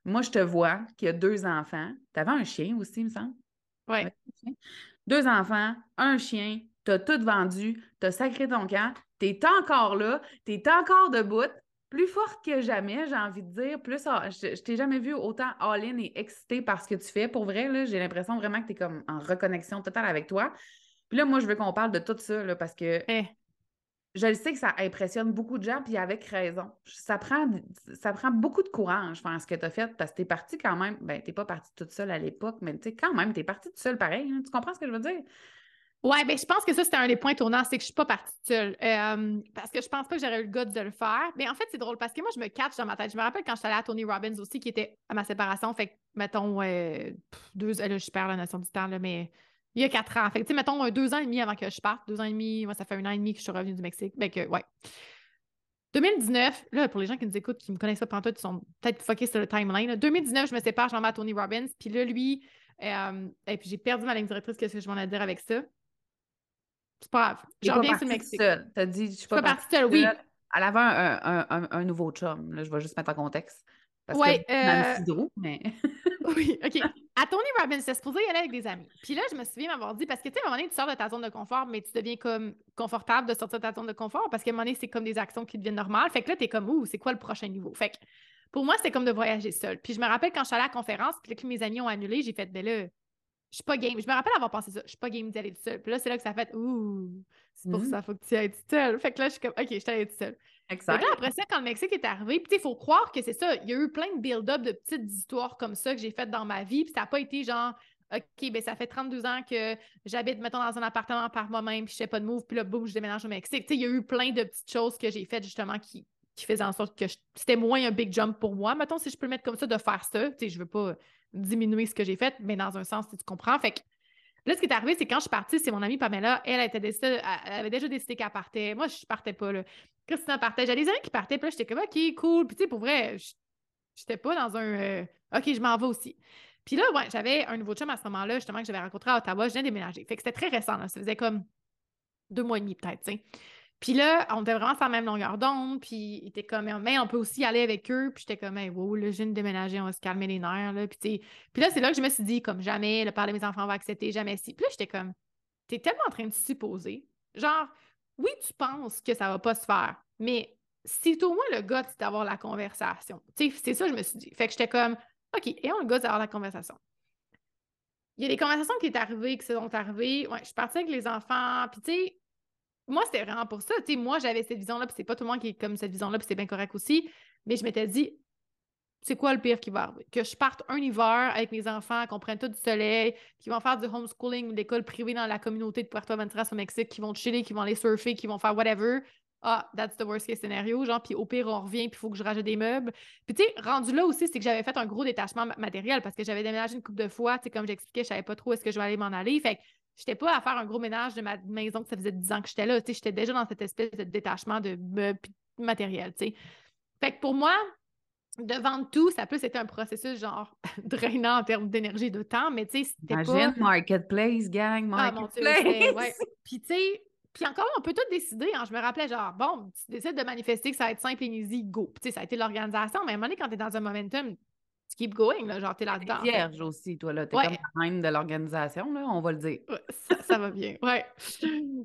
Moi, je te vois qui a deux enfants. Tu avais un chien aussi, il me semble. Oui. Deux enfants, un chien, tu as tout vendu, tu as sacré ton camp, tu es encore là, tu es encore debout, plus forte que jamais, j'ai envie de dire. Plus, je, je t'ai jamais vu autant all-in et excité par ce que tu fais. Pour vrai, j'ai l'impression vraiment que tu es comme en reconnexion totale avec toi. Puis là, moi, je veux qu'on parle de tout ça là, parce que eh je le sais que ça impressionne beaucoup de gens, puis avec raison. Ça prend, ça prend beaucoup de courage faire ce que tu as fait, parce que tu es partie quand même, ben, tu pas partie toute seule à l'époque, mais tu sais, quand même, tu es partie toute seule pareil. Hein. Tu comprends ce que je veux dire? Oui, ben, je pense que ça, c'était un des points tournants, c'est que je suis pas partie seule. Euh, parce que je pense pas que j'aurais eu le goût de le faire. Mais en fait, c'est drôle parce que moi, je me catch dans ma tête. Je me rappelle quand je suis allée à Tony Robbins aussi, qui était à ma séparation. Fait que, mettons, deux, là, je perds la notion du temps, là, mais il y a quatre ans. Fait tu sais, mettons, deux ans et demi avant que je parte. Deux ans et demi, moi, ça fait un an et demi que je suis revenue du Mexique. Ben que, ouais. 2019, là, pour les gens qui nous écoutent, qui me connaissent pas pendant ils sont peut-être focus sur le timeline. 2019, je me sépare, je m'en à Tony Robbins. Puis là, lui, euh, et puis j'ai perdu ma ligne directrice, qu'est-ce que je m'en ai dire avec ça? C'est pas grave. Je reviens sur le Mexique. T'as dit, je suis pas, pas partie seule, oui. Elle avait un, un, un, nouveau chum. Là, je vais juste mettre en contexte. Parce ouais, que euh... mais. oui, OK. À Tony Robbins, c'est supposé y aller avec des amis. Puis là, je me souviens m'avoir dit, parce que tu sais, à un moment donné, tu sors de ta zone de confort, mais tu deviens comme confortable de sortir de ta zone de confort parce qu'à un moment donné, c'est comme des actions qui deviennent normales. Fait que là, t'es comme, ouh, c'est quoi le prochain niveau? Fait que pour moi, c'était comme de voyager seul. Puis je me rappelle quand je suis allée à la conférence, puis que mes amis ont annulé, j'ai fait, ben là, je suis pas game. Je me rappelle avoir pensé ça. Je suis pas game d'y tout seul. Puis là, c'est là que ça fait Ouh, c'est pour mmh. ça, faut que tu ailles tout seul. Fait que là, je suis comme OK, je suis allée tout seul. Exact. après ça, quand le Mexique est arrivé, puis il faut croire que c'est ça. Il y a eu plein de build-up de petites histoires comme ça que j'ai faites dans ma vie. Puis ça n'a pas été genre OK, ben ça fait 32 ans que j'habite, mettons, dans un appartement par moi-même, puis je fais pas de move, puis là, boum, je déménage au Mexique. Tu sais, il y a eu plein de petites choses que j'ai faites justement qui, qui faisaient en sorte que c'était moins un big jump pour moi. Mettons, si je peux le mettre comme ça, de faire ça. Tu sais, je veux pas diminuer ce que j'ai fait, mais dans un sens, si tu comprends. Fait que Là, ce qui est arrivé, c'est quand je suis partie, c'est mon amie Pamela, elle, était elle avait déjà décidé qu'elle partait. Moi, je partais pas. Là. Christina partait. J'avais des amis qui partaient, puis là, j'étais comme, OK, cool. Puis, tu sais, pour vrai, j'étais pas dans un euh, OK, je m'en vais aussi. Puis là, ouais, j'avais un nouveau chum à ce moment-là, justement, que j'avais rencontré à Ottawa. Je viens déménager. Fait que c'était très récent. Là. Ça faisait comme deux mois et demi, peut-être. Puis là, on était vraiment sur la même longueur d'onde, puis il était comme, mais on peut aussi aller avec eux. Puis j'étais comme, hey, wow, là, je viens de déménager, on va se calmer les nerfs. Là. Puis, puis là, c'est là que je me suis dit, comme jamais, le père de mes enfants va accepter, jamais si. Puis là, j'étais comme, t'es tellement en train de supposer. Genre, oui, tu penses que ça va pas se faire, mais c'est au moins le gars d'avoir la conversation. C'est ça je me suis dit. Fait que j'étais comme, OK, et on le gars d'avoir la conversation. Il y a des conversations qui sont arrivées, qui sont arrivées. Ouais, je suis partie avec les enfants, puis tu sais, moi, c'était vraiment pour ça. Tu moi, j'avais cette vision-là, puis c'est pas tout le monde qui est comme cette vision-là, puis c'est bien correct aussi. Mais je m'étais dit, c'est quoi le pire qui va arriver? Que je parte un hiver avec mes enfants, qu'on prenne tout du soleil, qui vont faire du homeschooling ou d'école privée dans la communauté de Puerto Venturas au Mexique, qui vont chiller, qui vont aller surfer, qui vont faire whatever. Ah, that's the worst case scenario. Genre, puis au pire, on revient, puis il faut que je rajoute des meubles. Puis, tu sais, rendu là aussi, c'est que j'avais fait un gros détachement matériel parce que j'avais déménagé une couple de fois. Tu sais, comme j'expliquais, je savais pas trop est-ce que je vais aller m'en aller. Fait j'étais pas à faire un gros ménage de ma maison que ça faisait 10 ans que j'étais là. J'étais déjà dans cette espèce de détachement de meubles matériel, tu sais. Fait que pour moi, de vendre tout, ça plus été un processus genre drainant en termes d'énergie et de temps, mais tu sais, c'était pas... marketplace, gang, marketplace! Ah, mon Dieu, ouais. Puis tu sais, puis encore, on peut tout décider. Hein. Je me rappelais, genre, bon, tu décides de manifester que ça va être simple et easy, go. Puis, tu sais, ça a été l'organisation, mais à un moment donné, quand tu es dans un momentum, tu keep going, là, genre, t'es là-dedans. vierge aussi, toi, là. T'es comme la reine de l'organisation, là, on va le dire. ça, va bien, ouais.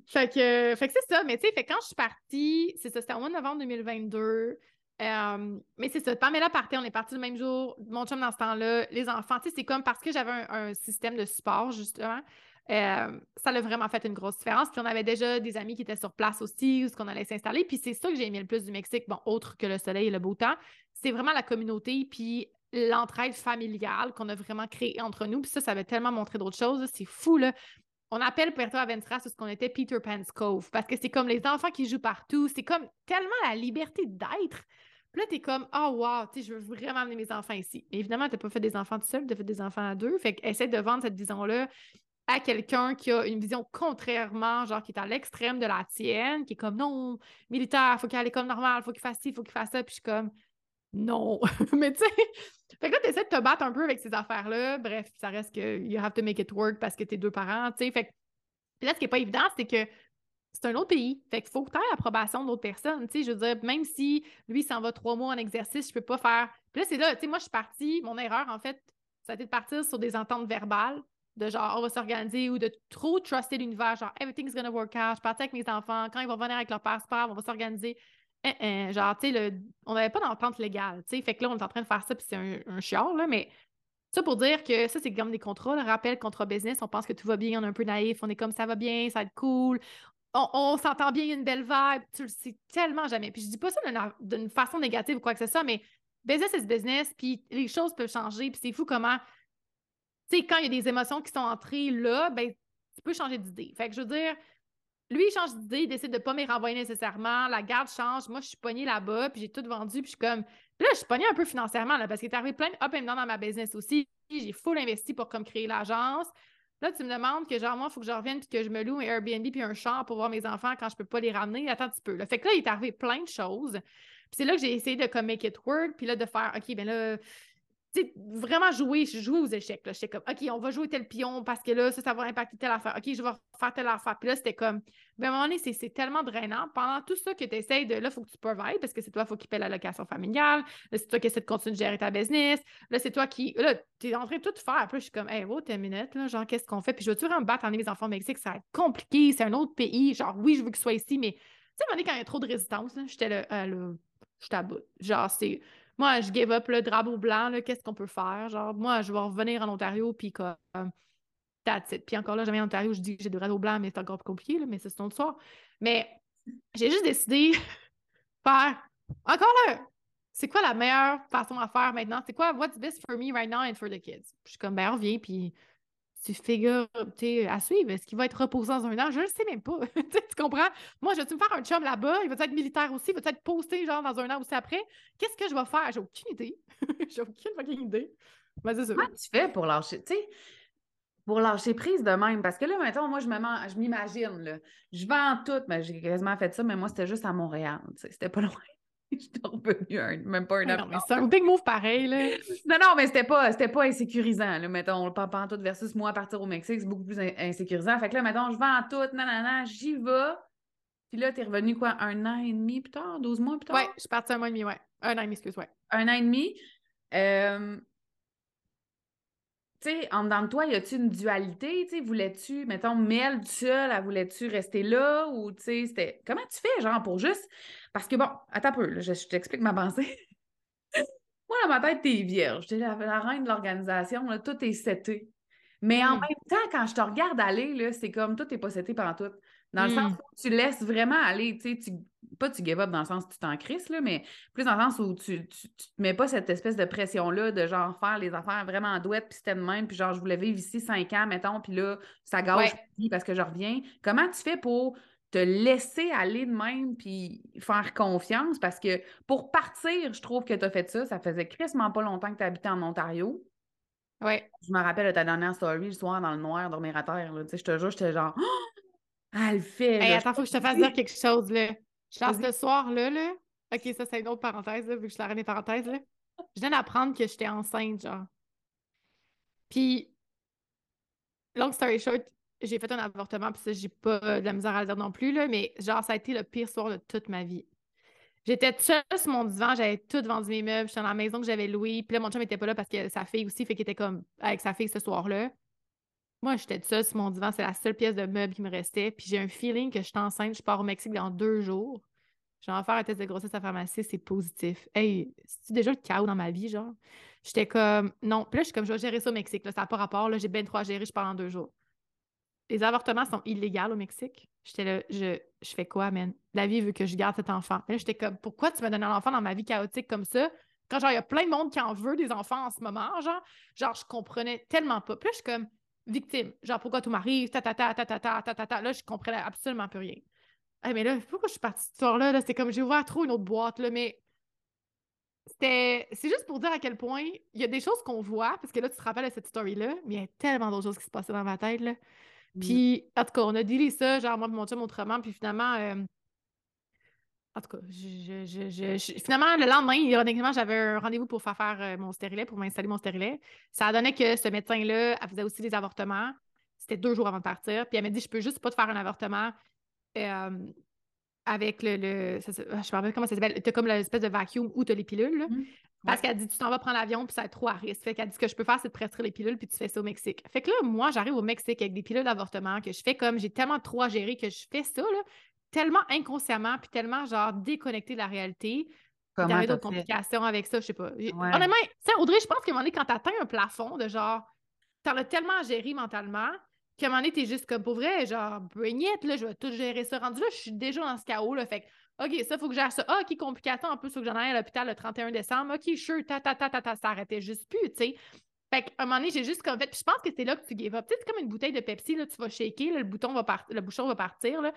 fait que, fait que c'est ça, mais tu sais, fait quand je suis partie, c'est ça, c'était au mois de novembre 2022. Euh, mais c'est ça, Pamela partait, on est parti le même jour, mon chum dans ce temps-là, les enfants, tu sais, c'est comme parce que j'avais un, système de support, justement, euh, ça a vraiment fait une grosse différence. Puis on avait déjà des amis qui étaient sur place aussi, où ce qu'on allait s'installer. Puis c'est ça que j'ai aimé le plus du Mexique, bon, autre que le soleil et le beau temps, c'est vraiment la communauté, puis l'entraide familiale qu'on a vraiment créée entre nous. Puis ça, ça avait tellement montré d'autres choses. C'est fou, là. On appelle Puerto Aventura ce qu'on était Peter Pan's Cove parce que c'est comme les enfants qui jouent partout. C'est comme tellement la liberté d'être. Puis là, t'es comme, oh wow, tu sais, je veux vraiment amener mes enfants ici. Mais évidemment, t'as pas fait des enfants tout seul, t'as fait des enfants à deux. Fait essaie de vendre cette vision-là à quelqu'un qui a une vision contrairement, genre qui est à l'extrême de la tienne, qui est comme non, militaire, faut qu'il aille à l'école normale, faut qu'il fasse ci, faut qu'il fasse ça. Puis je suis comme non. Mais tu sais, fait que là, tu essaies de te battre un peu avec ces affaires-là. Bref, ça reste que you have to make it work parce que t'es deux parents, tu sais. Fait que là, ce qui n'est pas évident, c'est que c'est un autre pays. Fait qu'il faut que tu aies l'approbation d'autres personnes. Tu sais, je veux dire, même si lui s'en va trois mois en exercice, je peux pas faire. Puis là, c'est là, tu sais, moi, je suis partie, mon erreur, en fait, ça a été de partir sur des ententes verbales de genre on va s'organiser ou de trop truster l'univers, genre everything's gonna work out, je partais avec mes enfants, quand ils vont venir avec leur passeport, on va s'organiser. Eh, eh, genre, tu sais, on n'avait pas d'entente légale, tu sais, fait que là, on est en train de faire ça, puis c'est un, un chiard, là, mais ça pour dire que ça, c'est comme des contrats, rappel, contrat business, on pense que tout va bien, on est un peu naïf, on est comme ça va bien, ça va être cool, on, s'entend bien, il y a une belle vibe, tu le sais tellement jamais. Puis je dis pas ça d'une façon négative ou quoi que ce soit, mais business is business, puis les choses peuvent changer, puis c'est fou comment tu sais, quand il y a des émotions qui sont entrées là, ben, tu peux changer d'idée. Fait que je veux dire, lui, il change d'idée, il décide de ne pas me renvoyer nécessairement. La garde change. Moi, je suis pognée là-bas, puis j'ai tout vendu, puis je suis comme. Puis là, je suis pognée un peu financièrement, là, parce qu'il est arrivé plein de up and down dans ma business aussi. J'ai full investi pour comme créer l'agence. Là, tu me demandes que, genre, moi, il faut que je revienne puis que je me loue un Airbnb puis un char pour voir mes enfants quand je peux pas les ramener. Attends un petit peu. Là. Fait que là, il est arrivé plein de choses. Puis c'est là que j'ai essayé de comme make it work, puis là, de faire, OK, ben là, vraiment jouer, je jouais aux échecs. J'étais comme, OK, on va jouer tel pion parce que là, ça, ça va impacter telle affaire. OK, je vais faire telle affaire. Puis là, c'était comme, ben, à un moment donné, c'est tellement drainant. Pendant tout ça que tu essaies de, là, il faut que tu provides parce que c'est toi, il faut qu'il paie la location familiale. Là, c'est toi qui essaie de continuer de gérer ta business. Là, c'est toi qui, là, tu es en train de tout faire. Après, je suis comme, hey, wow, t'es minute, là, genre, qu'est-ce qu'on fait? Puis je veux-tu vraiment me battre, emmener mes enfants au Mexique? Ça va être compliqué, c'est un autre pays. Genre, oui, je veux qu'ils soient ici, mais tu sais, à un moment donné, quand il y a trop de résistance, j'étais là, euh, là, je t'aboute. Genre, c'est moi, je give up le drapeau blanc, qu'est-ce qu'on peut faire? Genre, moi, je vais revenir en Ontario, puis comme, that's. Puis encore là, jamais en Ontario, je dis que j'ai des drapeaux blancs, mais c'est encore plus compliqué, mais c'est une autre soir. Mais j'ai juste décidé faire, encore là, c'est quoi la meilleure façon à faire maintenant? C'est quoi, what's best for me right now and for the kids? je suis comme, ben, on revient, puis tu figures, tu à suivre. Est-ce qu'il va être reposé dans un an? Je ne sais même pas. tu comprends? Moi, je vais-tu me faire un chum là-bas? Il va être militaire aussi? Il va être posté genre dans un an aussi après? Qu'est-ce que je vais faire? J'ai aucune idée. J'ai aucune fucking idée. Comment tu fais pour lâcher? Pour lâcher prise de même? Parce que là, maintenant, moi, je m'imagine, je vends tout, mais j'ai quasiment fait ça, mais moi, c'était juste à Montréal. C'était pas loin. je suis revenue même pas un an. c'est un big move pareil, là. non, non, mais c'était pas, c'était pas insécurisant, là. Mettons, le papa tout versus moi partir au Mexique, c'est beaucoup plus insécurisant. Fait que là, mettons, je vends tout, nanana, j'y vais. Puis là, t'es revenu quoi, un an et demi plus tard, 12 mois plus tard? Ouais, je suis partie un mois et demi, ouais. Un an et demi, excuse, ouais. Un an et demi. Euh, tu sais, en dedans de toi, y a-tu une dualité? Tu sais, voulais-tu, mettons, Mel du seul, elle voulait-tu rester là? Ou, tu sais, c'était. Comment tu fais, genre, pour juste. Parce que, bon, attends un peu, là, je, je t'explique ma pensée. Moi, dans ma tête, t'es vierge. T'es la, la reine de l'organisation, tout est seté. Mais en Mm. même temps, quand je te regarde aller, là, c'est comme tout n'est pas seté pendant tout. Dans le Mm. sens où tu laisses vraiment aller, tu sais, pas tu give up dans le sens où tu t'en crisses, là, mais plus dans le sens où tu, tu, tu te mets pas cette espèce de pression-là de genre faire les affaires vraiment en douette, puis c'était de même, puis genre je voulais vivre ici cinq ans, mettons, puis là, ça gâche Ouais. parce que je reviens. Comment tu fais pour te laisser aller de même puis faire confiance? Parce que pour partir, je trouve que tu as fait ça. Ça faisait crissement pas longtemps que tu habitais en Ontario. Ouais. Je me rappelle de ta dernière story le soir dans le noir, dormir à terre. Là. Tu sais, Je te jure, j'étais genre, oh, elle le fait. Hey, attends, faut que je te fasse dire quelque chose, là. Vas-y. ce soir-là, là. OK, ça, c'est une autre parenthèse, là, vu que je suis la des parenthèses, là. Je viens d'apprendre que j'étais enceinte, genre. Puis, long story short, j'ai fait un avortement, puis ça, j'ai pas de la misère à le dire non plus, là, mais genre, ça a été le pire soir de toute ma vie. J'étais seule sur mon divan, j'avais tout vendu mes meubles, j'étais dans la maison que j'avais louée, puis là, mon chum était pas là parce que sa fille aussi, fait qu'il était comme avec sa fille ce soir-là. Moi, j'étais seule sur mon divan, c'est la seule pièce de meuble qui me restait, puis j'ai un feeling que je suis enceinte, je pars au Mexique dans deux jours. Je vais en faire un test de grossesse à la pharmacie, c'est positif. Hey, c'est déjà le chaos dans ma vie, genre? J'étais comme, non. Puis là, je suis comme, je vais gérer ça au Mexique, ça n'a pas rapport, là, j'ai bien trop à gérer, je pars en deux jours. Les avortements sont illégaux au Mexique. J'étais là, je, je fais quoi, man? La vie veut que je garde cet enfant. Là, j'étais comme, pourquoi tu me donnes un enfant dans ma vie chaotique comme ça? Quand, genre, il y a plein de monde qui en veut des enfants en ce moment, genre, genre, je comprenais tellement pas. Puis là, je suis comme, victime. Genre, pourquoi tout m'arrive? Ta, ta, ta, ta, ta, ta, ta, ta, ta. Là, je comprenais absolument plus rien. Ah, mais là, pourquoi je suis partie ce soir-là? Là? C'était comme, j'ai ouvert trop une autre boîte, là, mais c'était... C'est juste pour dire à quel point il y a des choses qu'on voit, parce que là, tu te rappelles de cette story-là, mais il y a tellement d'autres choses qui se passaient dans ma tête, là. Puis, en tout cas, on a dealé ça, genre, moi et mon chum autrement, puis finalement... euh, En tout cas, je, je- je- finalement, le lendemain, ironiquement, j'avais un rendez-vous pour faire faire euh, mon stérilet, pour m'installer mon stérilet. Ça a donné que ce médecin-là, elle faisait aussi des avortements. C'était deux jours avant de partir. Puis elle m'a dit, je peux juste pas te faire un avortement euh, avec le... le ça, ça- je me rappelle comment ça s'appelle. Tu as comme l'espèce de vacuum où tu as les pilules. là. Mhm. Parce qu'elle dit, tu t'en vas prendre l'avion, puis ça va être trop à risque. Fait qu'elle dit, ce que je peux faire, c'est de prescrire les pilules, puis tu fais ça au Mexique. Fait que là, moi, j'arrive au Mexique avec des pilules d'avortement, que je fais comme, j'ai tellement trop à gérer que je fais ça, là, tellement inconsciemment, puis tellement, genre, déconnecté de la réalité. Comment d'autres complications avec ça, je sais pas. Ouais. Honnêtement, tu Audrey, je pense qu'à un moment donné, quand t'atteins un plafond de genre, t'en as tellement à gérer mentalement, qu'à un moment donné, t'es juste comme, pour vrai, genre, brainiette, là, je vais tout gérer ça. Rendu là, je suis déjà dans ce chaos, là, fait que, OK, ça, faut que gère ça. Ah, OK, complication, en plus, faut que j'en aille à l'hôpital le 31 décembre. OK, sure, ta, ta, ta, ta, ta, ça arrêtait juste plus, tu sais. Fait qu'à un moment donné, j'ai juste comme fait, puis je pense que c'est là que tu give up. Tu sais, c'est comme une bouteille de Pepsi, là, tu vas shaker, le, bouton va part- le bouchon va partir, là,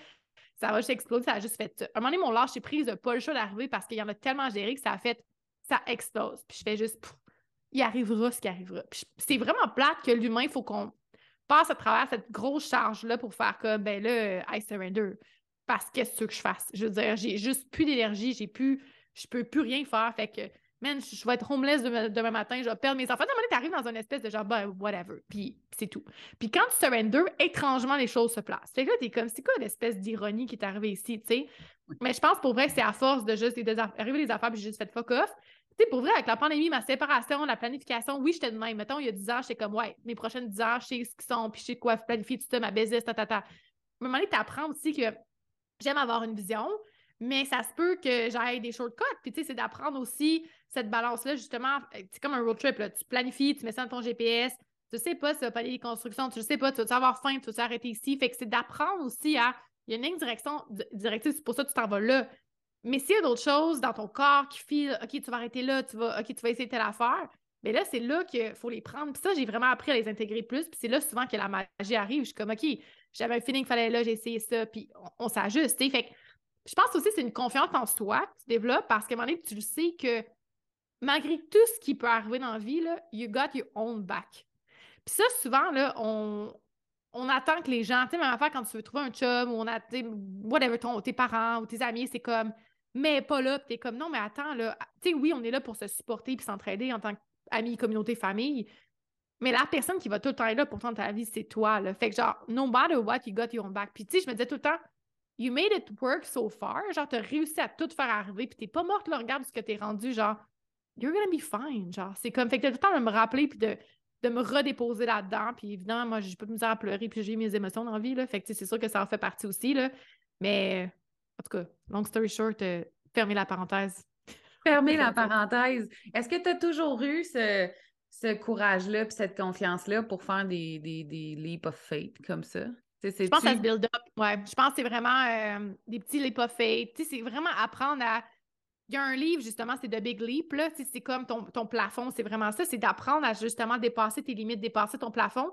ça va juste exploser, ça a juste fait. À un moment donné, mon lâcher prise n'a pas le choix d'arriver parce qu'il y en a tellement à gérer que ça a fait, ça explose. Puis je fais juste, il arrivera ce qui arrivera. Puis c'est vraiment plate que l'humain, il faut qu'on passe à travers cette grosse charge-là pour faire comme, ben là, I surrender. Parce qu'est-ce que tu veux que je fasse? Je veux dire, j'ai juste plus d'énergie, j'ai plus, je peux plus rien faire. Fait que, man, je je vais être homeless demain, demain matin, je vais perdre mes enfants. À un moment donné, t'arrives dans une espèce de genre, ben, whatever. Puis c'est tout. Puis quand tu surrender, étrangement, les choses se placent. Fait que là, t'es comme, c'est quoi l'espèce d'ironie qui est arrivée ici, tu sais? Mais je pense pour vrai que c'est à force de juste des arriver les affaires puis j'ai juste fait fuck off. Tu sais, pour vrai, avec la pandémie, ma séparation, la planification, oui, j'étais de même. Mettons, il y a 10 ans, j'étais comme, ouais, mes prochaines 10 ans, je sais ce qu'ils sont, puis je sais quoi planifier, tout ça, ma business, ta, ta, ta. À un moment donné, t'apprends aussi que j'aime avoir une vision, mais ça se peut que j'aille des shortcuts. Puis, tu sais, c'est d'apprendre aussi cette balance-là, justement. euh, C'est comme un road trip, là. Tu planifies, tu mets ça dans ton GPS. Tu sais pas si tu vas pas aller les constructions, tu sais pas, tu vas avoir faim, tu vas s'arrêter ici? Fait que c'est d'apprendre aussi à. Il y a une ligne direction, di- directive, c'est pour ça que tu t'en vas là. Mais s'il y a d'autres choses dans ton corps qui file, OK, tu vas arrêter là, tu vas, OK, tu vas essayer telle affaire, mais là, c'est là qu'il faut les prendre. Puis ça, j'ai vraiment appris à les intégrer plus. Puis c'est là souvent que la magie arrive. Je suis comme, OK, j'avais un feeling qu'il fallait là, j'ai essayé ça, puis on, s'ajuste. Fait je pense aussi que c'est une confiance en soi que tu développes parce qu'à un moment donné, tu le sais que malgré tout ce qui peut arriver dans la vie, là, you got your own back. Puis ça, souvent, là, on, on attend que les gens, tu sais, même affaire quand tu veux trouver un chum ou on a, whatever, ton, tes parents ou tes amis, c'est comme, mais pas là, puis t'es comme, non, mais attends, là, tu sais, oui, on est là pour se supporter puis s'entraider en tant qu'amis, communauté, famille, mais la personne qui va tout le temps être là pour ta vie, c'est toi, là. Fait que genre, no matter what, you got your own back. Puis tu sais, je me disais tout le temps, you made it work so far. Genre, t'as réussi à tout faire arriver, puis t'es pas morte, là, regarde ce que t'es rendu. Genre, you're gonna be fine. Genre, c'est comme, fait que t'as tout le temps de me rappeler, puis de, de me redéposer là-dedans. Puis évidemment, moi, j'ai pas de misère à pleurer, puis j'ai mes émotions dans la vie, là. Fait que c'est sûr que ça en fait partie aussi, là. Mais, en tout cas, long story short, euh, fermez la parenthèse. Fermez la parenthèse. Est-ce que tu as toujours eu ce, ce courage-là puis cette confiance-là pour faire des, des, des leap of faith comme ça? Je pense que ça se build up. Ouais. Je pense que c'est vraiment euh, des petits leap of faith. C'est vraiment apprendre à. Il y a un livre, justement, c'est The Big Leap. C'est comme ton, ton plafond, c'est vraiment ça. C'est d'apprendre à justement dépasser tes limites, dépasser ton plafond.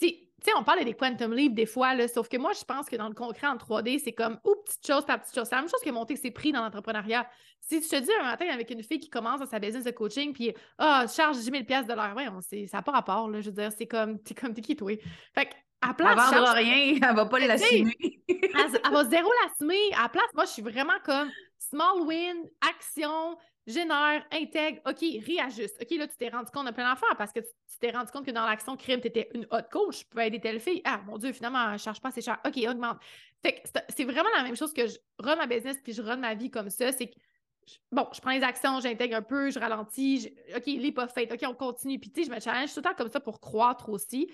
Tu sais, on parle des quantum leap des fois, là, sauf que moi, je pense que dans le concret en 3D, c'est comme, ou petite chose par petite chose. C'est la même chose que monter ses prix dans l'entrepreneuriat. Si tu te dis un matin avec une fille qui commence dans sa business de coaching, puis, ah, charge 10 000 de l'heure, ouais, ça n'a pas rapport, là, je veux dire, c'est comme, t'es comme, t'es qui, toi? Fait à place. Elle vendra rien, elle va pas l'assumer. elle, elle va zéro l'assumer. À place, moi, je suis vraiment comme small win, action, génère, intègre, OK, réajuste. OK, là, tu t'es rendu compte de plein d'affaires parce que tu t'es rendu compte que dans l'action crime, tu étais une hot coach, je pouvais aider telle fille. Ah, mon Dieu, finalement, je ne charge pas assez cher. OK, augmente. Fait que c'est vraiment la même chose que je run ma business puis je run ma vie comme ça. C'est que, bon, je prends les actions, j'intègre un peu, je ralentis. OK, les pas fait. OK, on continue. Puis, tu sais, je me challenge tout le temps comme ça pour croître aussi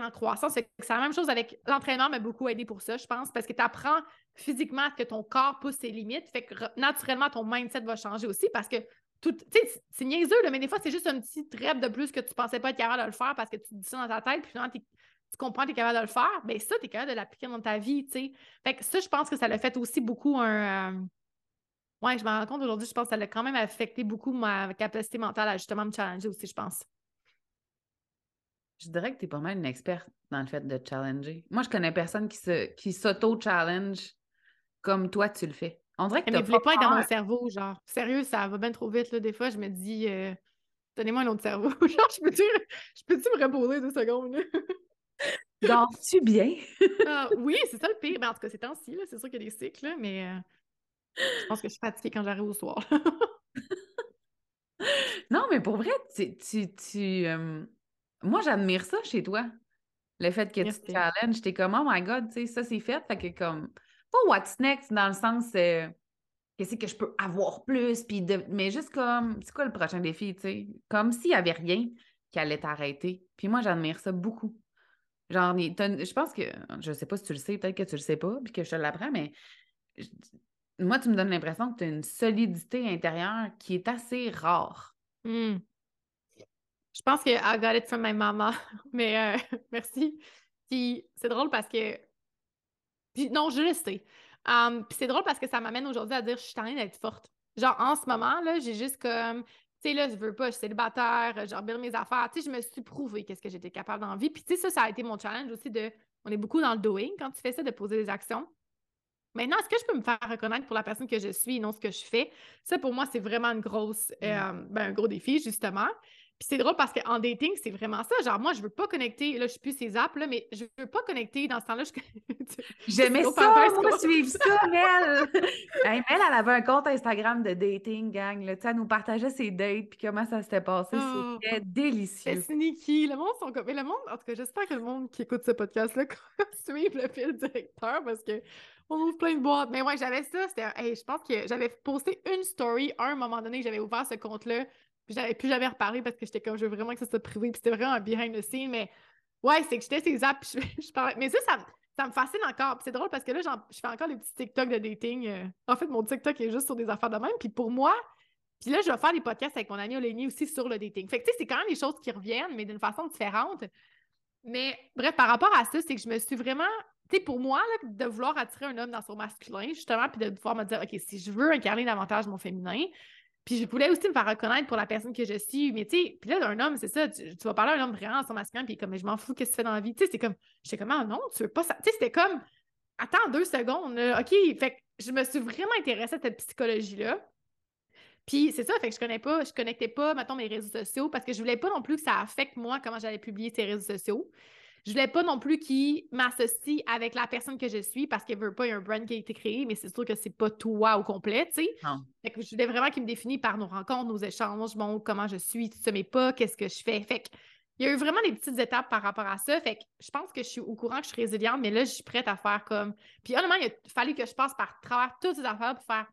en croissance. C'est la même chose avec l'entraînement, m'a beaucoup aidé pour ça, je pense, parce que tu apprends physiquement que ton corps pousse ses limites. Fait que naturellement, ton mindset va changer aussi parce que tout, tu sais, c'est niaiseux, mais des fois, c'est juste un petit rêve de plus que tu pensais pas être capable de le faire parce que tu dis ça dans ta tête, puis finalement, tu comprends que tu es capable de le faire. Bien, ça, tu es capable de l'appliquer dans ta vie, tu sais. Fait que ça, je pense que ça l'a fait aussi beaucoup un. Euh, je me rends compte aujourd'hui, je pense que ça l'a quand même affecté beaucoup ma capacité mentale à justement me challenger aussi, je pense. Je dirais que tu es pas mal une experte dans le fait de challenger. Moi, je connais personne qui se qui s'auto-challenge comme toi, tu le fais. On dirait que tu voulais pas être dans mon cerveau, genre. Sérieux, ça va bien trop vite, là. Des fois, je me dis, euh, donnez-moi un autre cerveau. genre, je peux-tu je peux me reposer deux secondes, Dors-tu bien? Ah, oui, c'est ça le pire. Mais ben, en tout cas, c'est temps-ci, là. C'est sûr qu'il y a des cycles, là, mais euh, je pense que je suis fatiguée quand j'arrive au soir. non, mais pour vrai, tu, tu, tu euh, moi, j'admire ça chez toi. Le fait que tu te challenges, t'es comme, oh my God, tu sais, ça c'est fait. Fait que comme, pas what's next dans le sens, euh, qu'est-ce que je peux avoir plus, puis de... mais juste comme, c'est quoi le prochain défi, tu sais? Comme s'il n'y avait rien qui allait t'arrêter. Puis moi, j'admire ça beaucoup. Genre, je pense que, je sais pas si tu le sais, peut-être que tu le sais pas, puis que je te l'apprends, mais moi, tu me donnes l'impression que tu as une solidité intérieure qui est assez rare. Mmh. Je pense que I got it from my mama. Mais euh, merci. Puis c'est drôle parce que. Puis non, je le sais. Um, puis c'est drôle parce que ça m'amène aujourd'hui à dire je suis en train d'être forte. Genre en ce moment, là, j'ai juste comme. Tu sais, là, je veux pas, je suis célibataire, j'embire mes affaires. Tu sais, je me suis prouvé qu'est-ce que j'étais capable la vie. Puis tu sais, ça, ça a été mon challenge aussi de. On est beaucoup dans le doing quand tu fais ça, de poser des actions. Maintenant, est-ce que je peux me faire reconnaître pour la personne que je suis et non ce que je fais? Ça, pour moi, c'est vraiment une grosse, mm. euh, ben, un gros défi, justement. Puis c'est drôle parce qu'en dating, c'est vraiment ça. Genre, moi, je veux pas connecter. Là, je suis plus ces apps, là, mais je veux pas connecter dans ce temps-là. J'aimais ça, moi, suivre ça, Mel. Mel, elle avait un compte Instagram de dating, gang. Là. Elle nous partageait ses dates, puis comment ça s'était passé. Oh. C'était délicieux. C'est sneaky. Le monde sont comme. Mais le monde, en tout cas, j'espère que le monde qui écoute ce podcast-là suive le fil directeur parce que. On ouvre plein de boîtes. Mais ouais, j'avais ça. C'était, je pense que j'avais posté une story à un moment donné j'avais ouvert ce compte-là puis j'avais plus jamais reparlé parce que j'étais comme, je veux vraiment que ça soit privé. Puis c'était vraiment un behind the scene. Mais ouais, c'est que j'étais ces apps. Puis je, parlais. Mais ça, ça, me fascine encore. Puis c'est drôle parce que là, je fais encore des petits TikTok de dating. Euh. En fait, mon TikTok est juste sur des affaires de même. Puis pour moi, puis là, je vais faire des podcasts avec mon ami Olénie aussi sur le dating. Fait que tu sais, c'est quand même des choses qui reviennent, mais d'une façon différente. Mais bref, par rapport à ça, c'est que je me suis vraiment tu sais, pour moi, là, de vouloir attirer un homme dans son masculin, justement, puis de pouvoir me dire, OK, si je veux incarner davantage mon féminin, puis je voulais aussi me faire reconnaître pour la personne que je suis. Mais tu sais, puis là, d'un homme, c'est ça, tu, vas parler à un homme vraiment son masculin, puis comme, mais je m'en fous, qu'est-ce que tu fais dans la vie? Tu sais, c'est comme, j'étais comme, ah non, tu veux pas ça. Tu sais, c'était comme, attends deux secondes, OK. Fait que je me suis vraiment intéressée à cette psychologie-là. Puis c'est ça, fait que je connais pas, je connectais pas, mettons, mes réseaux sociaux parce que je voulais pas non plus que ça affecte moi comment j'allais publier ces réseaux sociaux. Je voulais pas non plus qu'il m'associe avec la personne que je suis parce qu'il veut pas, y a un brand qui a été créé, mais c'est sûr que c'est pas toi au complet, tu sais. Fait que je voulais vraiment qu'il me définisse par nos rencontres, nos échanges, bon, comment je suis, tout ça, mais pas qu'est-ce que je fais. Fait que il y a eu vraiment des petites étapes par rapport à ça. Fait que je pense que je suis au courant que je suis résiliente, mais là, je suis prête à faire comme. Puis honnêtement, il a fallu que je passe par travers toutes ces affaires pour faire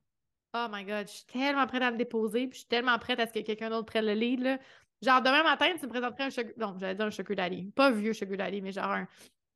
Oh my God, je suis tellement prête à me déposer, puis je suis tellement prête à ce que quelqu'un d'autre prenne le lead. Là. Genre, demain matin, tu me présenterais un sugar... Non, j'allais dire un sugar daddy. Pas vieux sugar daddy, mais genre un...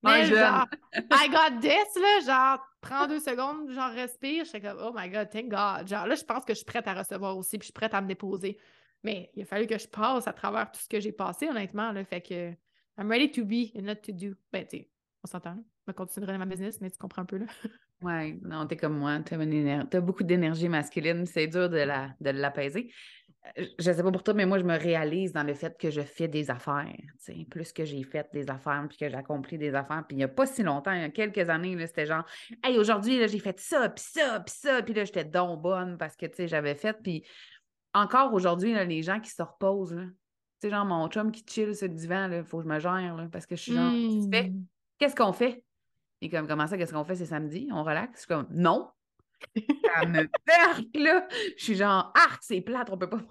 Mais genre, I got this, là, genre, prends deux secondes, genre, respire. Je suis comme, oh my God, thank God. Genre, là, je pense que je suis prête à recevoir aussi, puis je suis prête à me déposer. Mais il a fallu que je passe à travers tout ce que j'ai passé, honnêtement. Là, fait que I'm ready to be and not to do. Ben, tu sais, on s'entend. Je continuerai dans ma business, mais tu comprends un peu, là. ouais, non, t'es comme moi. T'as, as beaucoup d'énergie masculine. C'est dur de, la, de l'apaiser. Euh, je sais pas pour toi, mais moi, je me réalise dans le fait que je fais des affaires. Plus que j'ai fait des affaires, puis que j'ai accompli des affaires. Puis il n'y a pas si longtemps, il y a quelques années, là, c'était genre, hey, aujourd'hui, j'ai fait ça, puis ça, puis ça. Puis là, j'étais donc bonne parce que, tu sais, j'avais fait. Puis encore aujourd'hui, les gens qui se reposent, tu sais, genre mon chum qui chill sur le divan, il faut que je me gère, parce que je suis genre, mmh. qu'est-ce qu'on fait? Et comme, comment ça, qu'est-ce qu'on fait, c'est samedi? On relaxe? Je suis comme, non! ça me perd, là! Je suis genre, arc, c'est plate, on peut pas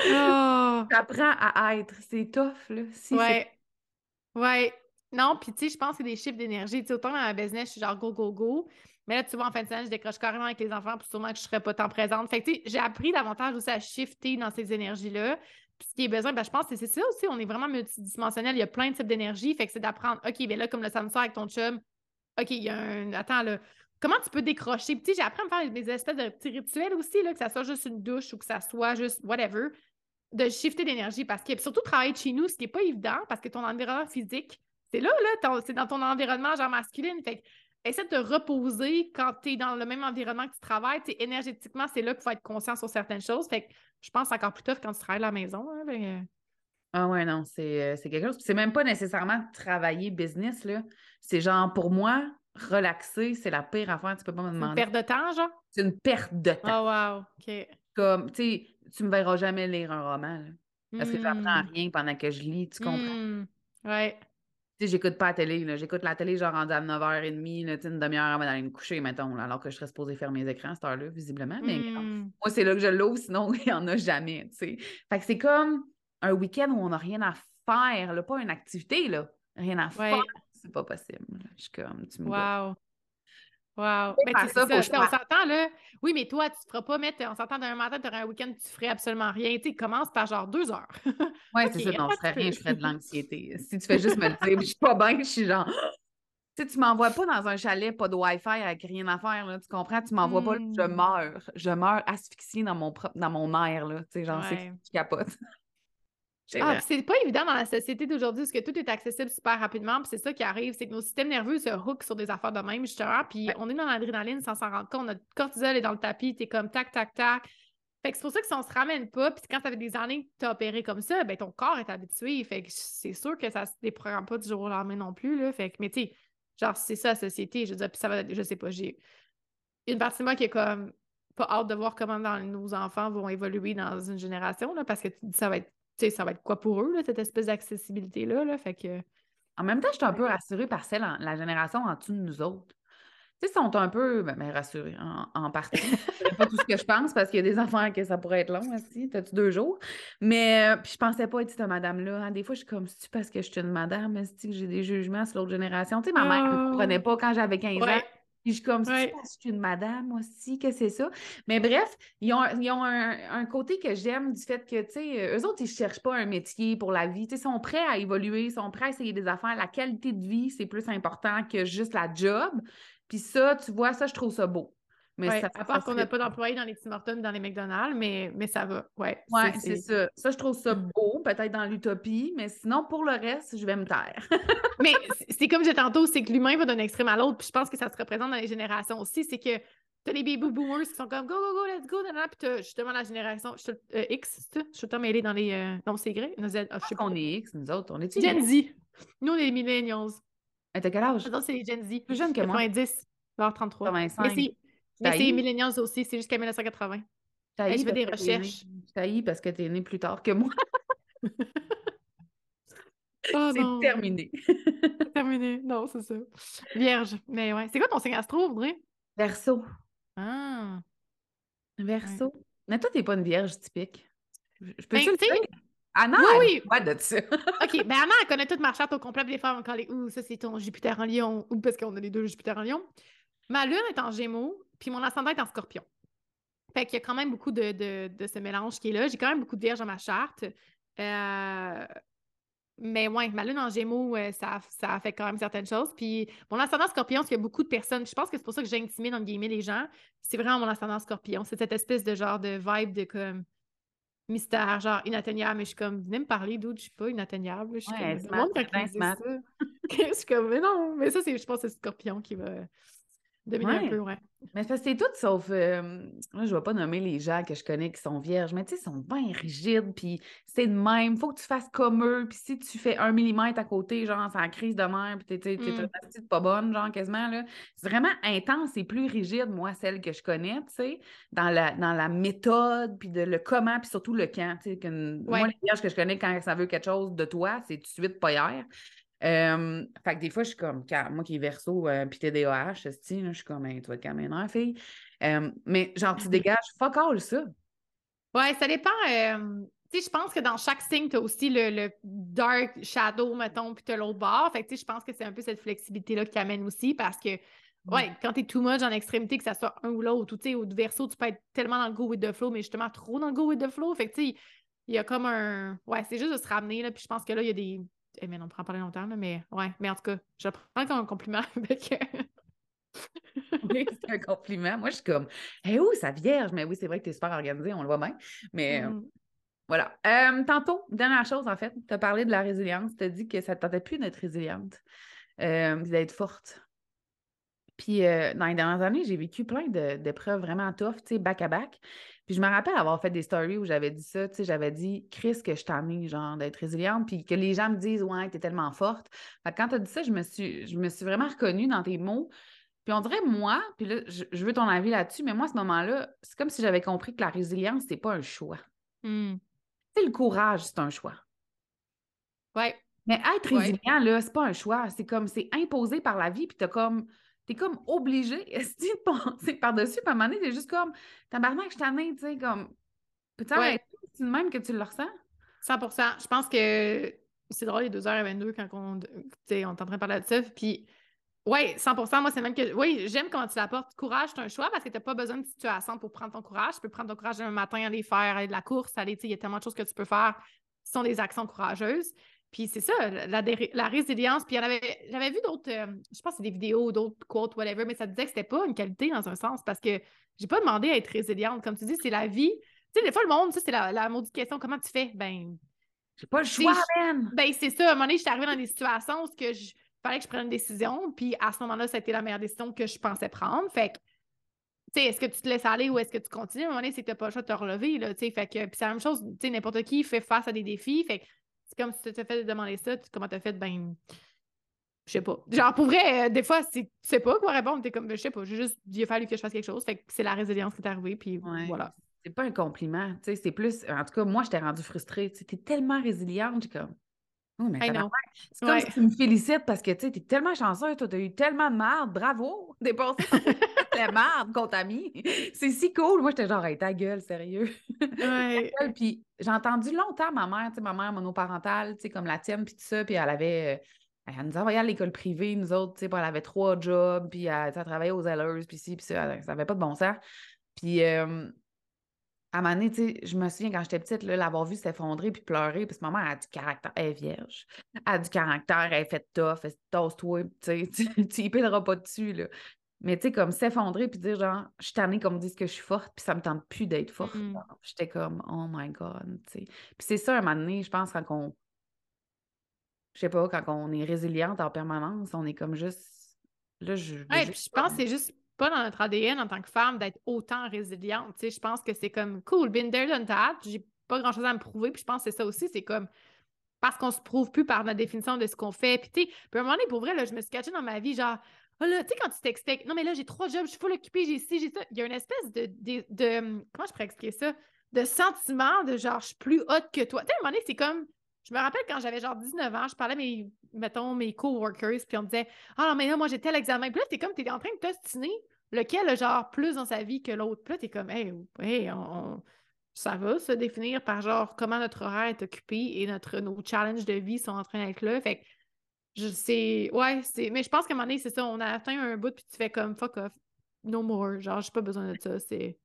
oh. T'apprends à être, c'est tough, là. Si ouais. Ouais. Non, puis tu sais, je pense que c'est des chiffres d'énergie. Tu sais, autant dans ma business, je suis genre go, go, go. Mais là, tu vois, en fin de semaine, je décroche carrément avec les enfants, puis sûrement que je ne serais pas tant présente. Fait que, tu sais, j'ai appris davantage aussi à shifter dans ces énergies-là. Puis ce qui est besoin, ben, je pense que c'est ça aussi, on est vraiment multidimensionnel. Il y a plein de types d'énergie. Fait que c'est d'apprendre, OK, bien là, comme le samedi soir avec ton chum, OK, il y a un. Attends, là. Comment tu peux décrocher? Puis, j'ai appris à me faire des espèces de petits rituels aussi, là, que ça soit juste une douche ou que ça soit juste whatever, de shifter d'énergie. Parce que, surtout, travailler chez nous, ce qui n'est pas évident, parce que ton environnement physique, c'est là, là, c'est dans ton environnement genre masculin. Fait que essaie de te reposer quand tu es dans le même environnement que tu travailles. énergétiquement, c'est là qu'il faut être conscient sur certaines choses. Fait que je pense encore plus tough quand tu travailles à la maison. Hein, ben, euh. Ah ouais, non, euh, c'est quelque chose. C'est même pas nécessairement travailler business, là. C'est genre, pour moi, relaxer, c'est la pire affaire. Tu peux pas me demander. Une perte de temps, genre? C'est une perte de temps. Oh, wow. OK. Comme, tu sais, tu me verras jamais lire un roman, là, Parce que tu n'apprends hmm. rien pendant que je lis, tu comprends? Hmm. Ouais j'écoute pas la télé. J'écoute la télé genre rendu à 9h30, là, une demi-heure avant d'aller me coucher, mettons, alors que je serais supposée faire mes écrans à cette heure-là, visiblement. Mais mmh. moi, c'est là que je l'ouvre, sinon, il n'y en a jamais. Fait que c'est comme un week-end où on n'a rien à faire, là, pas une activité, là. Rien à faire. C'est pas possible. Je suis comme, tu me Wow. Wow. Mais ben, ça, on s'entend là. Oui, mais toi, tu ne feras pas mettre. On s'entend d'un matin, tu auras un week-end, tu ferais absolument rien. Tu commence par genre deux heures. oui, c'est ça. Non, je ferais rien, je ferais de l'anxiété. si tu fais juste me dire, je suis pas bien, je suis genre. Tu sais, tu m'envoies pas dans un chalet, pas de Wi-Fi avec rien à faire, là, tu comprends? Tu m'envoies pas, je hmm. meurs. Je meurs asphyxiée dans mon, dans mon air, là. Tu sais, genre, c'est c'est je capote? Ah, c'est pas évident dans la société d'aujourd'hui parce que tout est accessible super rapidement. Puis c'est ça qui arrive, c'est que nos systèmes nerveux se hookent sur des affaires de même, justement. Puis on est dans l'adrénaline sans s'en rendre compte. Notre cortisol est dans le tapis, t'es comme tac, tac, tac. Fait que c'est pour ça que si on se ramène pas, puis quand t'avais des années que t'as opéré comme ça, ben ton corps est habitué. Fait que c'est sûr que ça se déprogramme pas du jour au lendemain non plus, là. Fait que, mais tu sais, genre, c'est ça la société. Je veux dire, puis ça va, je sais pas, j'ai une partie de moi qui est comme pas hâte de voir comment nos enfants vont évoluer dans une génération, là, parce que ça va être ça va être quoi pour eux, cette espèce d'accessibilité-là. Là, fait que... En même temps, je suis un peu rassurée par celle, la génération en dessous de nous autres. Tu sais, sont un peu ben, ben rassurés en, partie. C'est pas tout ce que je pense parce qu'il y a des enfants que ça pourrait être long aussi. T'as-tu deux jours? Mais euh, puis je pensais pas être cette madame-là. Hein. Des fois, je suis comme, c'est parce que je suis une madame, mais que j'ai des jugements sur l'autre génération? Tu sais, ma mère ne ah. comprenait pas quand j'avais 15 ans. Puis je suis comme, ouais. je suis une madame aussi, que c'est ça. Mais bref, ils ont, ils ont un, côté que j'aime du fait que, tu sais, eux autres, ils ne cherchent pas un métier pour la vie. Tu sais, ils sont prêts à évoluer, ils sont prêts à essayer des affaires. La qualité de vie, c'est plus important que juste la job. Puis ça, tu vois, ça, je trouve ça beau. Mais ça, à part qu'on n'a pas d'employés dans les Tim Hortons, dans les McDonald's, mais, mais ça va. Ouais, ouais c'est ça. Ça, je trouve ça beau, peut-être dans l'utopie, mais sinon, pour le reste, je vais me taire. mais c'est comme je disais tantôt, c'est que l'humain va d'un extrême à l'autre, puis je pense que ça se représente dans les générations aussi. C'est que t'as les baby boomers qui sont comme go, go, go, let's go, puis t'as justement la génération je euh, X, je suis tout mêlée dans les. Euh, non, c'est gré. Z, ah, je sais pas. On est X, nous autres, on est Gen Z. Nous, on est les millennials. t'as quel âge? c'est les Gen Z. Plus jeune que 90, moi. 33. 85. Mais c'est millennials aussi, c'est jusqu'à 1980. je fais des recherches. Taillis parce que tu es né plus tard que moi. oh, c'est terminé. terminé. Non, c'est ça. Vierge. Mais ouais. C'est quoi ton signe astro, Audrey? Verso. Ah. Verso. Mais toi, t'es pas une vierge typique. Je peux ben, te le dire? Anna, Oui, oui. de ça. OK, ben Anna, elle connaît toute ma charte au complet, les femmes quand les Ouh, ça c'est ton Jupiter en lion, ou parce qu'on a les deux Jupiter en lion. Ma lune est en gémeaux, puis mon ascendant est en scorpion. Fait qu'il y a quand même beaucoup de, de, de ce mélange qui est là. J'ai quand même beaucoup de vierges dans ma charte. Euh, mais ouais, ma lune en gémeaux, euh, ça, ça fait quand même certaines choses. Puis mon ascendant scorpion, parce qu'il y a beaucoup de personnes, je pense que c'est pour ça que j'intimide, entre guillemets, les gens. C'est vraiment mon ascendant scorpion. C'est cette espèce de genre de vibe de comme mystère, genre inatteignable. Mais je suis comme, venez me parler d'où je suis pas inatteignable. Je suis Ouais, comme, le monde, je suis comme, mais non. Mais ça, c'est, je pense que c'est scorpion qui va dominer Ouais. un peu, ouais. Mais c'est tout sauf. euh, là, je vais pas nommer les gens que je connais qui sont vierges, mais tu sais, ils sont bien rigides, puis c'est de même. Faut que tu fasses comme eux, puis si tu fais un millimètre à côté, genre, c'est la crise de mer, puis t'es Mm. une petite pas bonne, genre, quasiment, là. C'est vraiment intense et plus rigide, moi, celle que je connais, tu sais, dans la, dans la méthode, puis de le comment, puis surtout le quand, tu sais. que Moi, les vierges que je connais, quand ça veut quelque chose de toi, c'est tout de suite, pas hier. Euh, fait que des fois, je suis comme, moi qui est verso, euh, puis TDAH, je suis comme, Hey, tu vas te calmer, non, fille. Euh, mais genre, tu dégages, fuck all ça. Ouais, ça dépend. tu sais, je pense que dans chaque signe, tu as aussi le, le dark shadow, mettons, puis tu as l'autre bord. Fait que, tu sais, je pense que c'est un peu cette flexibilité-là qui amène aussi parce que, ouais, quand tu es too much en extrémité, que ça soit un ou l'autre, ou tu sais, au verso, tu peux être tellement dans le go with the flow, mais justement trop dans le go with the flow. Fait que, tu sais, il y a comme un. Ouais, c'est juste de se ramener, là. Puis je pense que là, il y a des. Eh, mais on prend pas longtemps, là, mais ouais. Mais en tout cas, je le prends comme un compliment avec. Oui, c'est un compliment. Moi, je suis comme, hé, où sa vierge? Mais oui, c'est vrai que tu es super organisée, on le voit bien. Mais euh, Mm. voilà. Euh, tantôt, dernière chose, en fait, tu as parlé de la résilience. Tu as dit que ça ne te tentait plus d'être résiliente, euh, d'être forte. Puis euh, dans les dernières années, j'ai vécu plein d'épreuves vraiment tough, tu sais, back-à-back. Puis je me rappelle avoir fait des stories où j'avais dit ça, tu sais, j'avais dit, Chris, que je t'en genre, d'être résiliente, puis que les gens me disent, ouais, t'es tellement forte. Fait que quand tu as dit ça, je me suis, je me suis vraiment reconnue dans tes mots. Puis on dirait, moi, puis là, je, je veux ton avis là-dessus, mais moi, à ce moment-là, c'est comme si j'avais compris que la résilience, c'est pas un choix. Mm. Tu le courage, c'est un choix. Ouais. Mais être Ouais. résilient, là, c'est pas un choix. C'est comme, c'est imposé par la vie, puis t'as comme, t'es comme obligé de passer par-dessus, puis à un moment donné, t'es juste comme, tabarnak, je t'en ai, tu sais, comme, peux-tu Ouais. C'est de même que tu le ressens? 100% Je pense que c'est drôle, les 2h22 quand on, on est en train de parler de ça. Puis, ouais, 100% Moi, c'est même que, oui, j'aime comment tu l'apportes. Courage, c'est un choix parce que tu n'as pas besoin de situation pour prendre ton courage. Tu peux prendre ton courage un matin, aller faire aller de la course, aller, tu sais, il y a tellement de choses que tu peux faire qui sont des actions courageuses. Puis c'est ça, la, résilience. Puis il j'avais vu d'autres, euh, je pense que c'est des vidéos, d'autres quotes, whatever, mais ça disait que c'était pas une qualité dans un sens parce que j'ai pas demandé à être résiliente. Comme tu dis, c'est la vie. Tu sais, des fois, le monde, ça, c'est la, la maudite question comment tu fais? Ben, J'ai pas le choix, ben, c'est ça. À un moment donné, j'étais arrivée dans des situations où je fallait que je prenne une décision. Puis à ce moment-là, ça a été la meilleure décision que je pensais prendre. Fait que, tu sais, est-ce que tu te laisses aller ou est-ce que tu continues? À un moment donné, c'est que tu n'as pas le choix de te relever. Là, tu sais. fait que, puis c'est la même chose, tu sais, n'importe qui fait face à des défis. Fait que c'est comme si tu t'es fait demander ça. tu- Comment tu as fait? Ben, je sais pas. Genre, pour vrai, euh, des fois, tu sais pas quoi répondre. Tu es comme, ben, je sais pas. J'ai juste, il a fallu que je fasse quelque chose. Fait que c'est la résilience qui est arrivée. Puis Ouais. voilà. C'est pas un compliment, tu sais, c'est plus... En tout cas, moi, j'étais rendue frustrée. Tu sais, t'es tellement résiliente, j'ai comme... Oh, mais C'est comme si tu me félicites parce que, tu t'es tellement chanceuse, toi, t'as eu tellement de merde, bravo! Toute la merde qu'on t'a mis. C'est si cool. Moi, j'étais genre, hey, ta gueule, sérieux. Ouais. gueule. Puis j'ai entendu longtemps ma mère, tu sais, ma mère monoparentale, tu sais, comme la tienne, puis tout ça, puis elle avait... euh, elle nous envoyait à l'école privée, nous autres, tu sais, puis elle avait trois jobs, puis elle, tu travaillait aux Zellers, puis ci, puis ça, ça avait pas de bon sens. Puis euh, à un moment donné, tu sais, je me souviens quand j'étais petite, l'avoir vue s'effondrer puis pleurer, parce que ma mère a du caractère, elle est vierge, elle a du caractère, elle est faite tough, elle se tasse-toi, tu sais, tu y pèleras pas dessus, là. Mais tu sais, comme s'effondrer puis dire genre, je suis tannée qu'on me dise que je suis forte, puis ça me tente plus d'être forte. Mm. J'étais comme, oh my God, tu sais. Puis c'est ça, un moment donné, je pense, quand on, je sais pas, quand on est résiliente en permanence, on est comme juste, là, je... Ouais, puis je pense que c'est juste pas dans notre ADN en tant que femme d'être autant résiliente. Je pense que c'est comme cool, been there, done. J'ai pas grand chose à me prouver. Puis je pense que c'est ça aussi. C'est comme parce qu'on se prouve plus par notre définition de ce qu'on fait. Puis tu sais, à un moment donné, pour vrai, là, je me suis cachée dans ma vie, genre, oh là, tu sais, quand tu t'expliques, non, mais là, j'ai trois jobs, je suis full occupée, j'ai ci, j'ai ça. Il y a une espèce de, de, de- comment je pourrais expliquer ça? De sentiment de genre, je suis plus haute que toi. Tu sais, à un moment donné, c'est comme, je me rappelle quand j'avais genre 19 ans, je parlais à mes, mettons, mes coworkers, puis on me disait, ah non, mais là, moi, j'ai tel examen. Puis là, t'es comme, t'es en train de t'ostiner lequel a genre plus dans sa vie que l'autre. Puis là, t'es comme, hey, hey, on, on- ça va se définir par genre comment notre horaire est occupé et notre, nos challenges de vie sont en train d'être là. Fait que je sais, ouais, c'est. Mais je pense qu'à un moment donné, c'est ça, on a atteint un bout puis tu fais comme fuck off, no more. Genre, j'ai pas besoin de ça. C'est.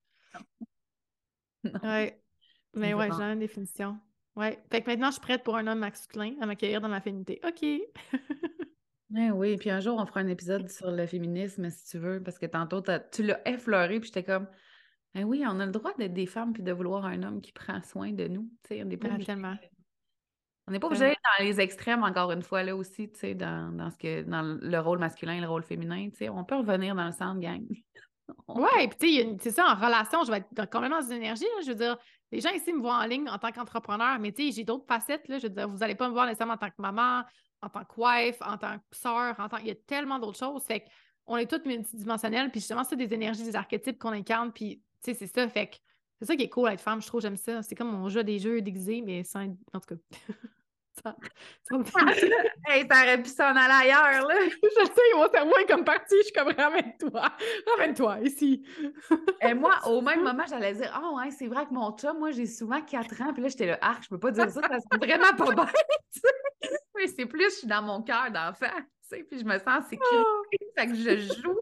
Ouais. Mais ouais, j'ai une définition. Ouais. Fait que maintenant, je suis prête pour un homme masculin à m'accueillir dans ma féminité. OK. Ouais, oui, puis un jour, on fera un épisode sur le féminisme, si tu veux, parce que tantôt, tu l'as effleuré, puis j'étais comme, ben oui, on a le droit d'être des femmes puis de vouloir un homme qui prend soin de nous. Tu sais, on n'est pas obligé. On n'est pas obligé d'être dans les extrêmes, encore une fois, là aussi, tu sais, dans, dans, ce que, dans le rôle masculin et le rôle féminin. Tu sais, on peut revenir dans le centre, gang. ouais, puis tu sais, c'est ça, en relation, je vais être complètement dans une énergie. je veux dire, les gens ici me voient en ligne en tant qu'entrepreneur, mais tu sais, j'ai d'autres facettes. Là, je veux dire, vous n'allez pas me voir nécessairement en tant que maman, en tant que wife, en tant que sœur, en tant... il y a tellement d'autres choses. Fait qu'on est toutes multidimensionnelles, puis justement, c'est des énergies, des archétypes qu'on incarne, puis tu sais, c'est ça. Fait que c'est ça qui est cool être femme, je trouve, j'aime ça. C'est comme on joue à des jeux déguisés, mais sans. En tout cas. ça, ça me fait... hey, t'aurais pu s'en aller ailleurs, là. je sais, mon cerveau est comme parti, je suis comme ramène-toi, ramène-toi ici. Et moi, au même moment, j'allais dire, ah oh, c'est vrai que mon chum, moi, j'ai souvent 4 ans, puis là, j'étais là, ah, je peux pas dire ça, ça c'est vraiment pas bête. mais c'est plus, je suis dans mon cœur d'enfant. Tu sais, puis je me sens en sécurité, oh. fait que je joue.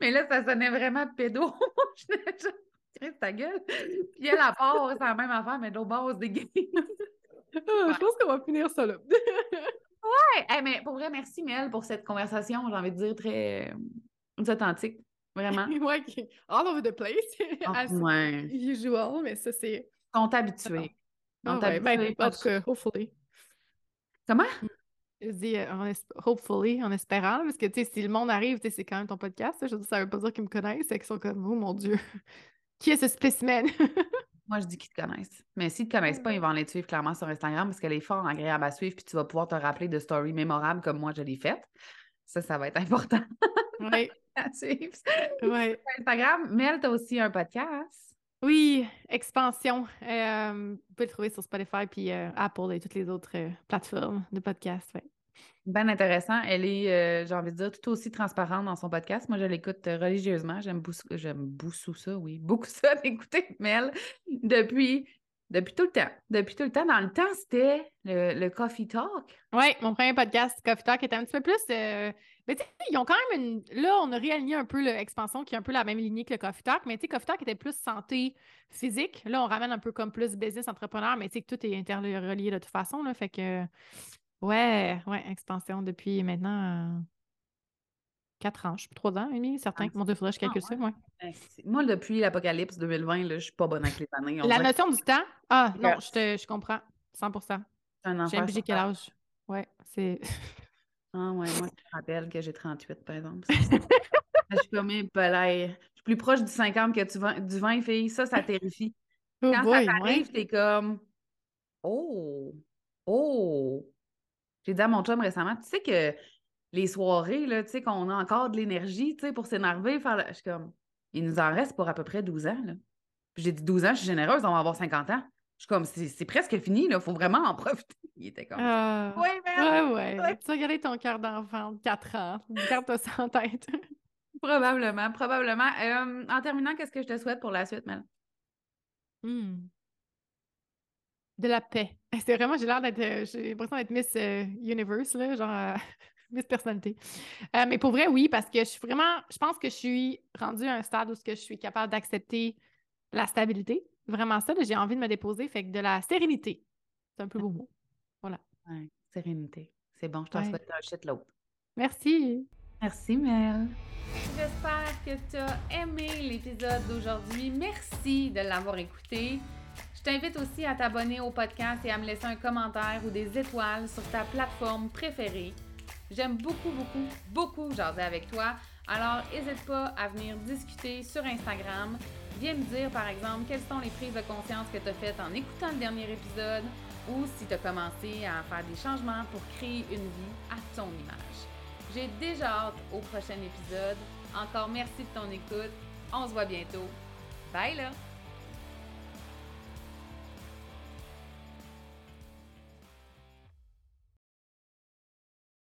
Mais là, ça sonnait vraiment pédo. Chris, ta gueule. Puis elle, a part, c'est la même affaire, mais de l'autre bord, des games. Je pense qu'on va finir ça là. ouais! mais pour vrai, merci Mel pour cette conversation, j'ai envie de dire, très, euh, authentique. Vraiment. ouais, all over the place. Oh, ouais. Usual, mais ça, c'est. Ils sont habitués. Ouais, ben, en tout cas, hopefully. Comment? Je dis euh, hopefully, en espérant, parce que tu sais, si le monde arrive, c'est quand même ton podcast. Je dis, ça veut pas dire qu'ils me connaissent, c'est qu'ils sont comme, oh mon Dieu, qui est ce spécimen? Moi, je dis qu'ils te connaissent. Mais s'ils ne te connaissent pas, ils vont aller te suivre clairement sur Instagram parce qu'elle est fort agréable à suivre, puis tu vas pouvoir te rappeler de stories mémorables comme moi, je l'ai faites. Ça, ça va être important. Oui. à suivre. Oui. Instagram. Mel, tu as aussi un podcast. Oui, Expansion. Euh, vous pouvez le trouver sur Spotify puis euh, Apple et toutes les autres euh, plateformes de podcast. Ouais. Bien intéressant. Elle est, euh, j'ai envie de dire, tout aussi transparente dans son podcast. Moi, je l'écoute euh, religieusement. J'aime beaucoup, ça, oui. Beaucoup ça d'écouter Mel depuis, depuis tout le temps. Depuis tout le temps. Dans le temps, c'était le, Coffee Talk. Oui, mon premier podcast, Coffee Talk, était un petit peu plus. Euh, mais tu sais, ils ont quand même une. Là, on a réaligné un peu l'expansion qui est un peu la même lignée que le Coffee Talk. Mais tu sais, Coffee Talk était plus santé physique. Là, on ramène un peu comme plus business entrepreneur, mais tu sais que tout est interrelié de toute façon. Là, fait que Ouais, ouais, expansion depuis maintenant euh, quatre ans. Je suis trois ans et demi, certain. Ah, Mon Dieu, faudrait que je calcule ça, ouais. Ben, moi, depuis l'Apocalypse 2020, là, je suis pas bonne avec les années. La notion du temps? Ah, non, je, te, je comprends. 100% J'ai quel âge? Ouais, c'est. Ah ouais, moi, je me rappelle que j'ai 38, par exemple. je suis comme, eh, je suis plus proche du 50 que du du 20, fille. Ça, ça terrifie. Oh Quand ça t'arrive, t'es comme, oh, oh, j'ai dit à mon chum récemment, tu sais que les soirées, là, tu sais, qu'on a encore de l'énergie, tu sais, pour s'énerver, faire... Je suis comme, il nous en reste pour à peu près 12 ans, là. Puis j'ai dit 12 ans, je suis généreuse, on va avoir 50 ans. Je suis comme, c'est presque fini, là, faut vraiment en profiter. Il était comme, euh, ouais, ouais, ouais, Tu ton cœur d'enfant de 4 ans. Garde ça en tête. probablement, probablement. Euh, en terminant, qu'est-ce que je te souhaite pour la suite, Mel? Hmm de la paix. C'est vraiment, j'ai l'air d'être, euh, j'ai l'impression d'être Miss euh, Universe, là, genre euh, Miss Personnalité. mais pour vrai, oui, parce que je suis vraiment, je pense que je suis rendue à un stade où je suis capable d'accepter la stabilité. Vraiment ça, j'ai envie de me déposer, fait que de la sérénité. C'est un peu beau mot. Voilà. Ouais, sérénité. C'est bon, je t'en souhaite un shit l'autre. Merci. Merci, Mel. J'espère que tu as aimé l'épisode d'aujourd'hui. Merci de l'avoir écouté. T'invite aussi à t'abonner au podcast et à me laisser un commentaire ou des étoiles sur ta plateforme préférée. J'aime beaucoup, beaucoup, beaucoup jaser avec toi. Alors, n'hésite pas à venir discuter sur Instagram. Viens me dire, par exemple, quelles sont les prises de conscience que tu as faites en écoutant le dernier épisode ou si tu as commencé à faire des changements pour créer une vie à ton image. J'ai déjà hâte au prochain épisode. Encore merci de ton écoute. On se voit bientôt. Bye là!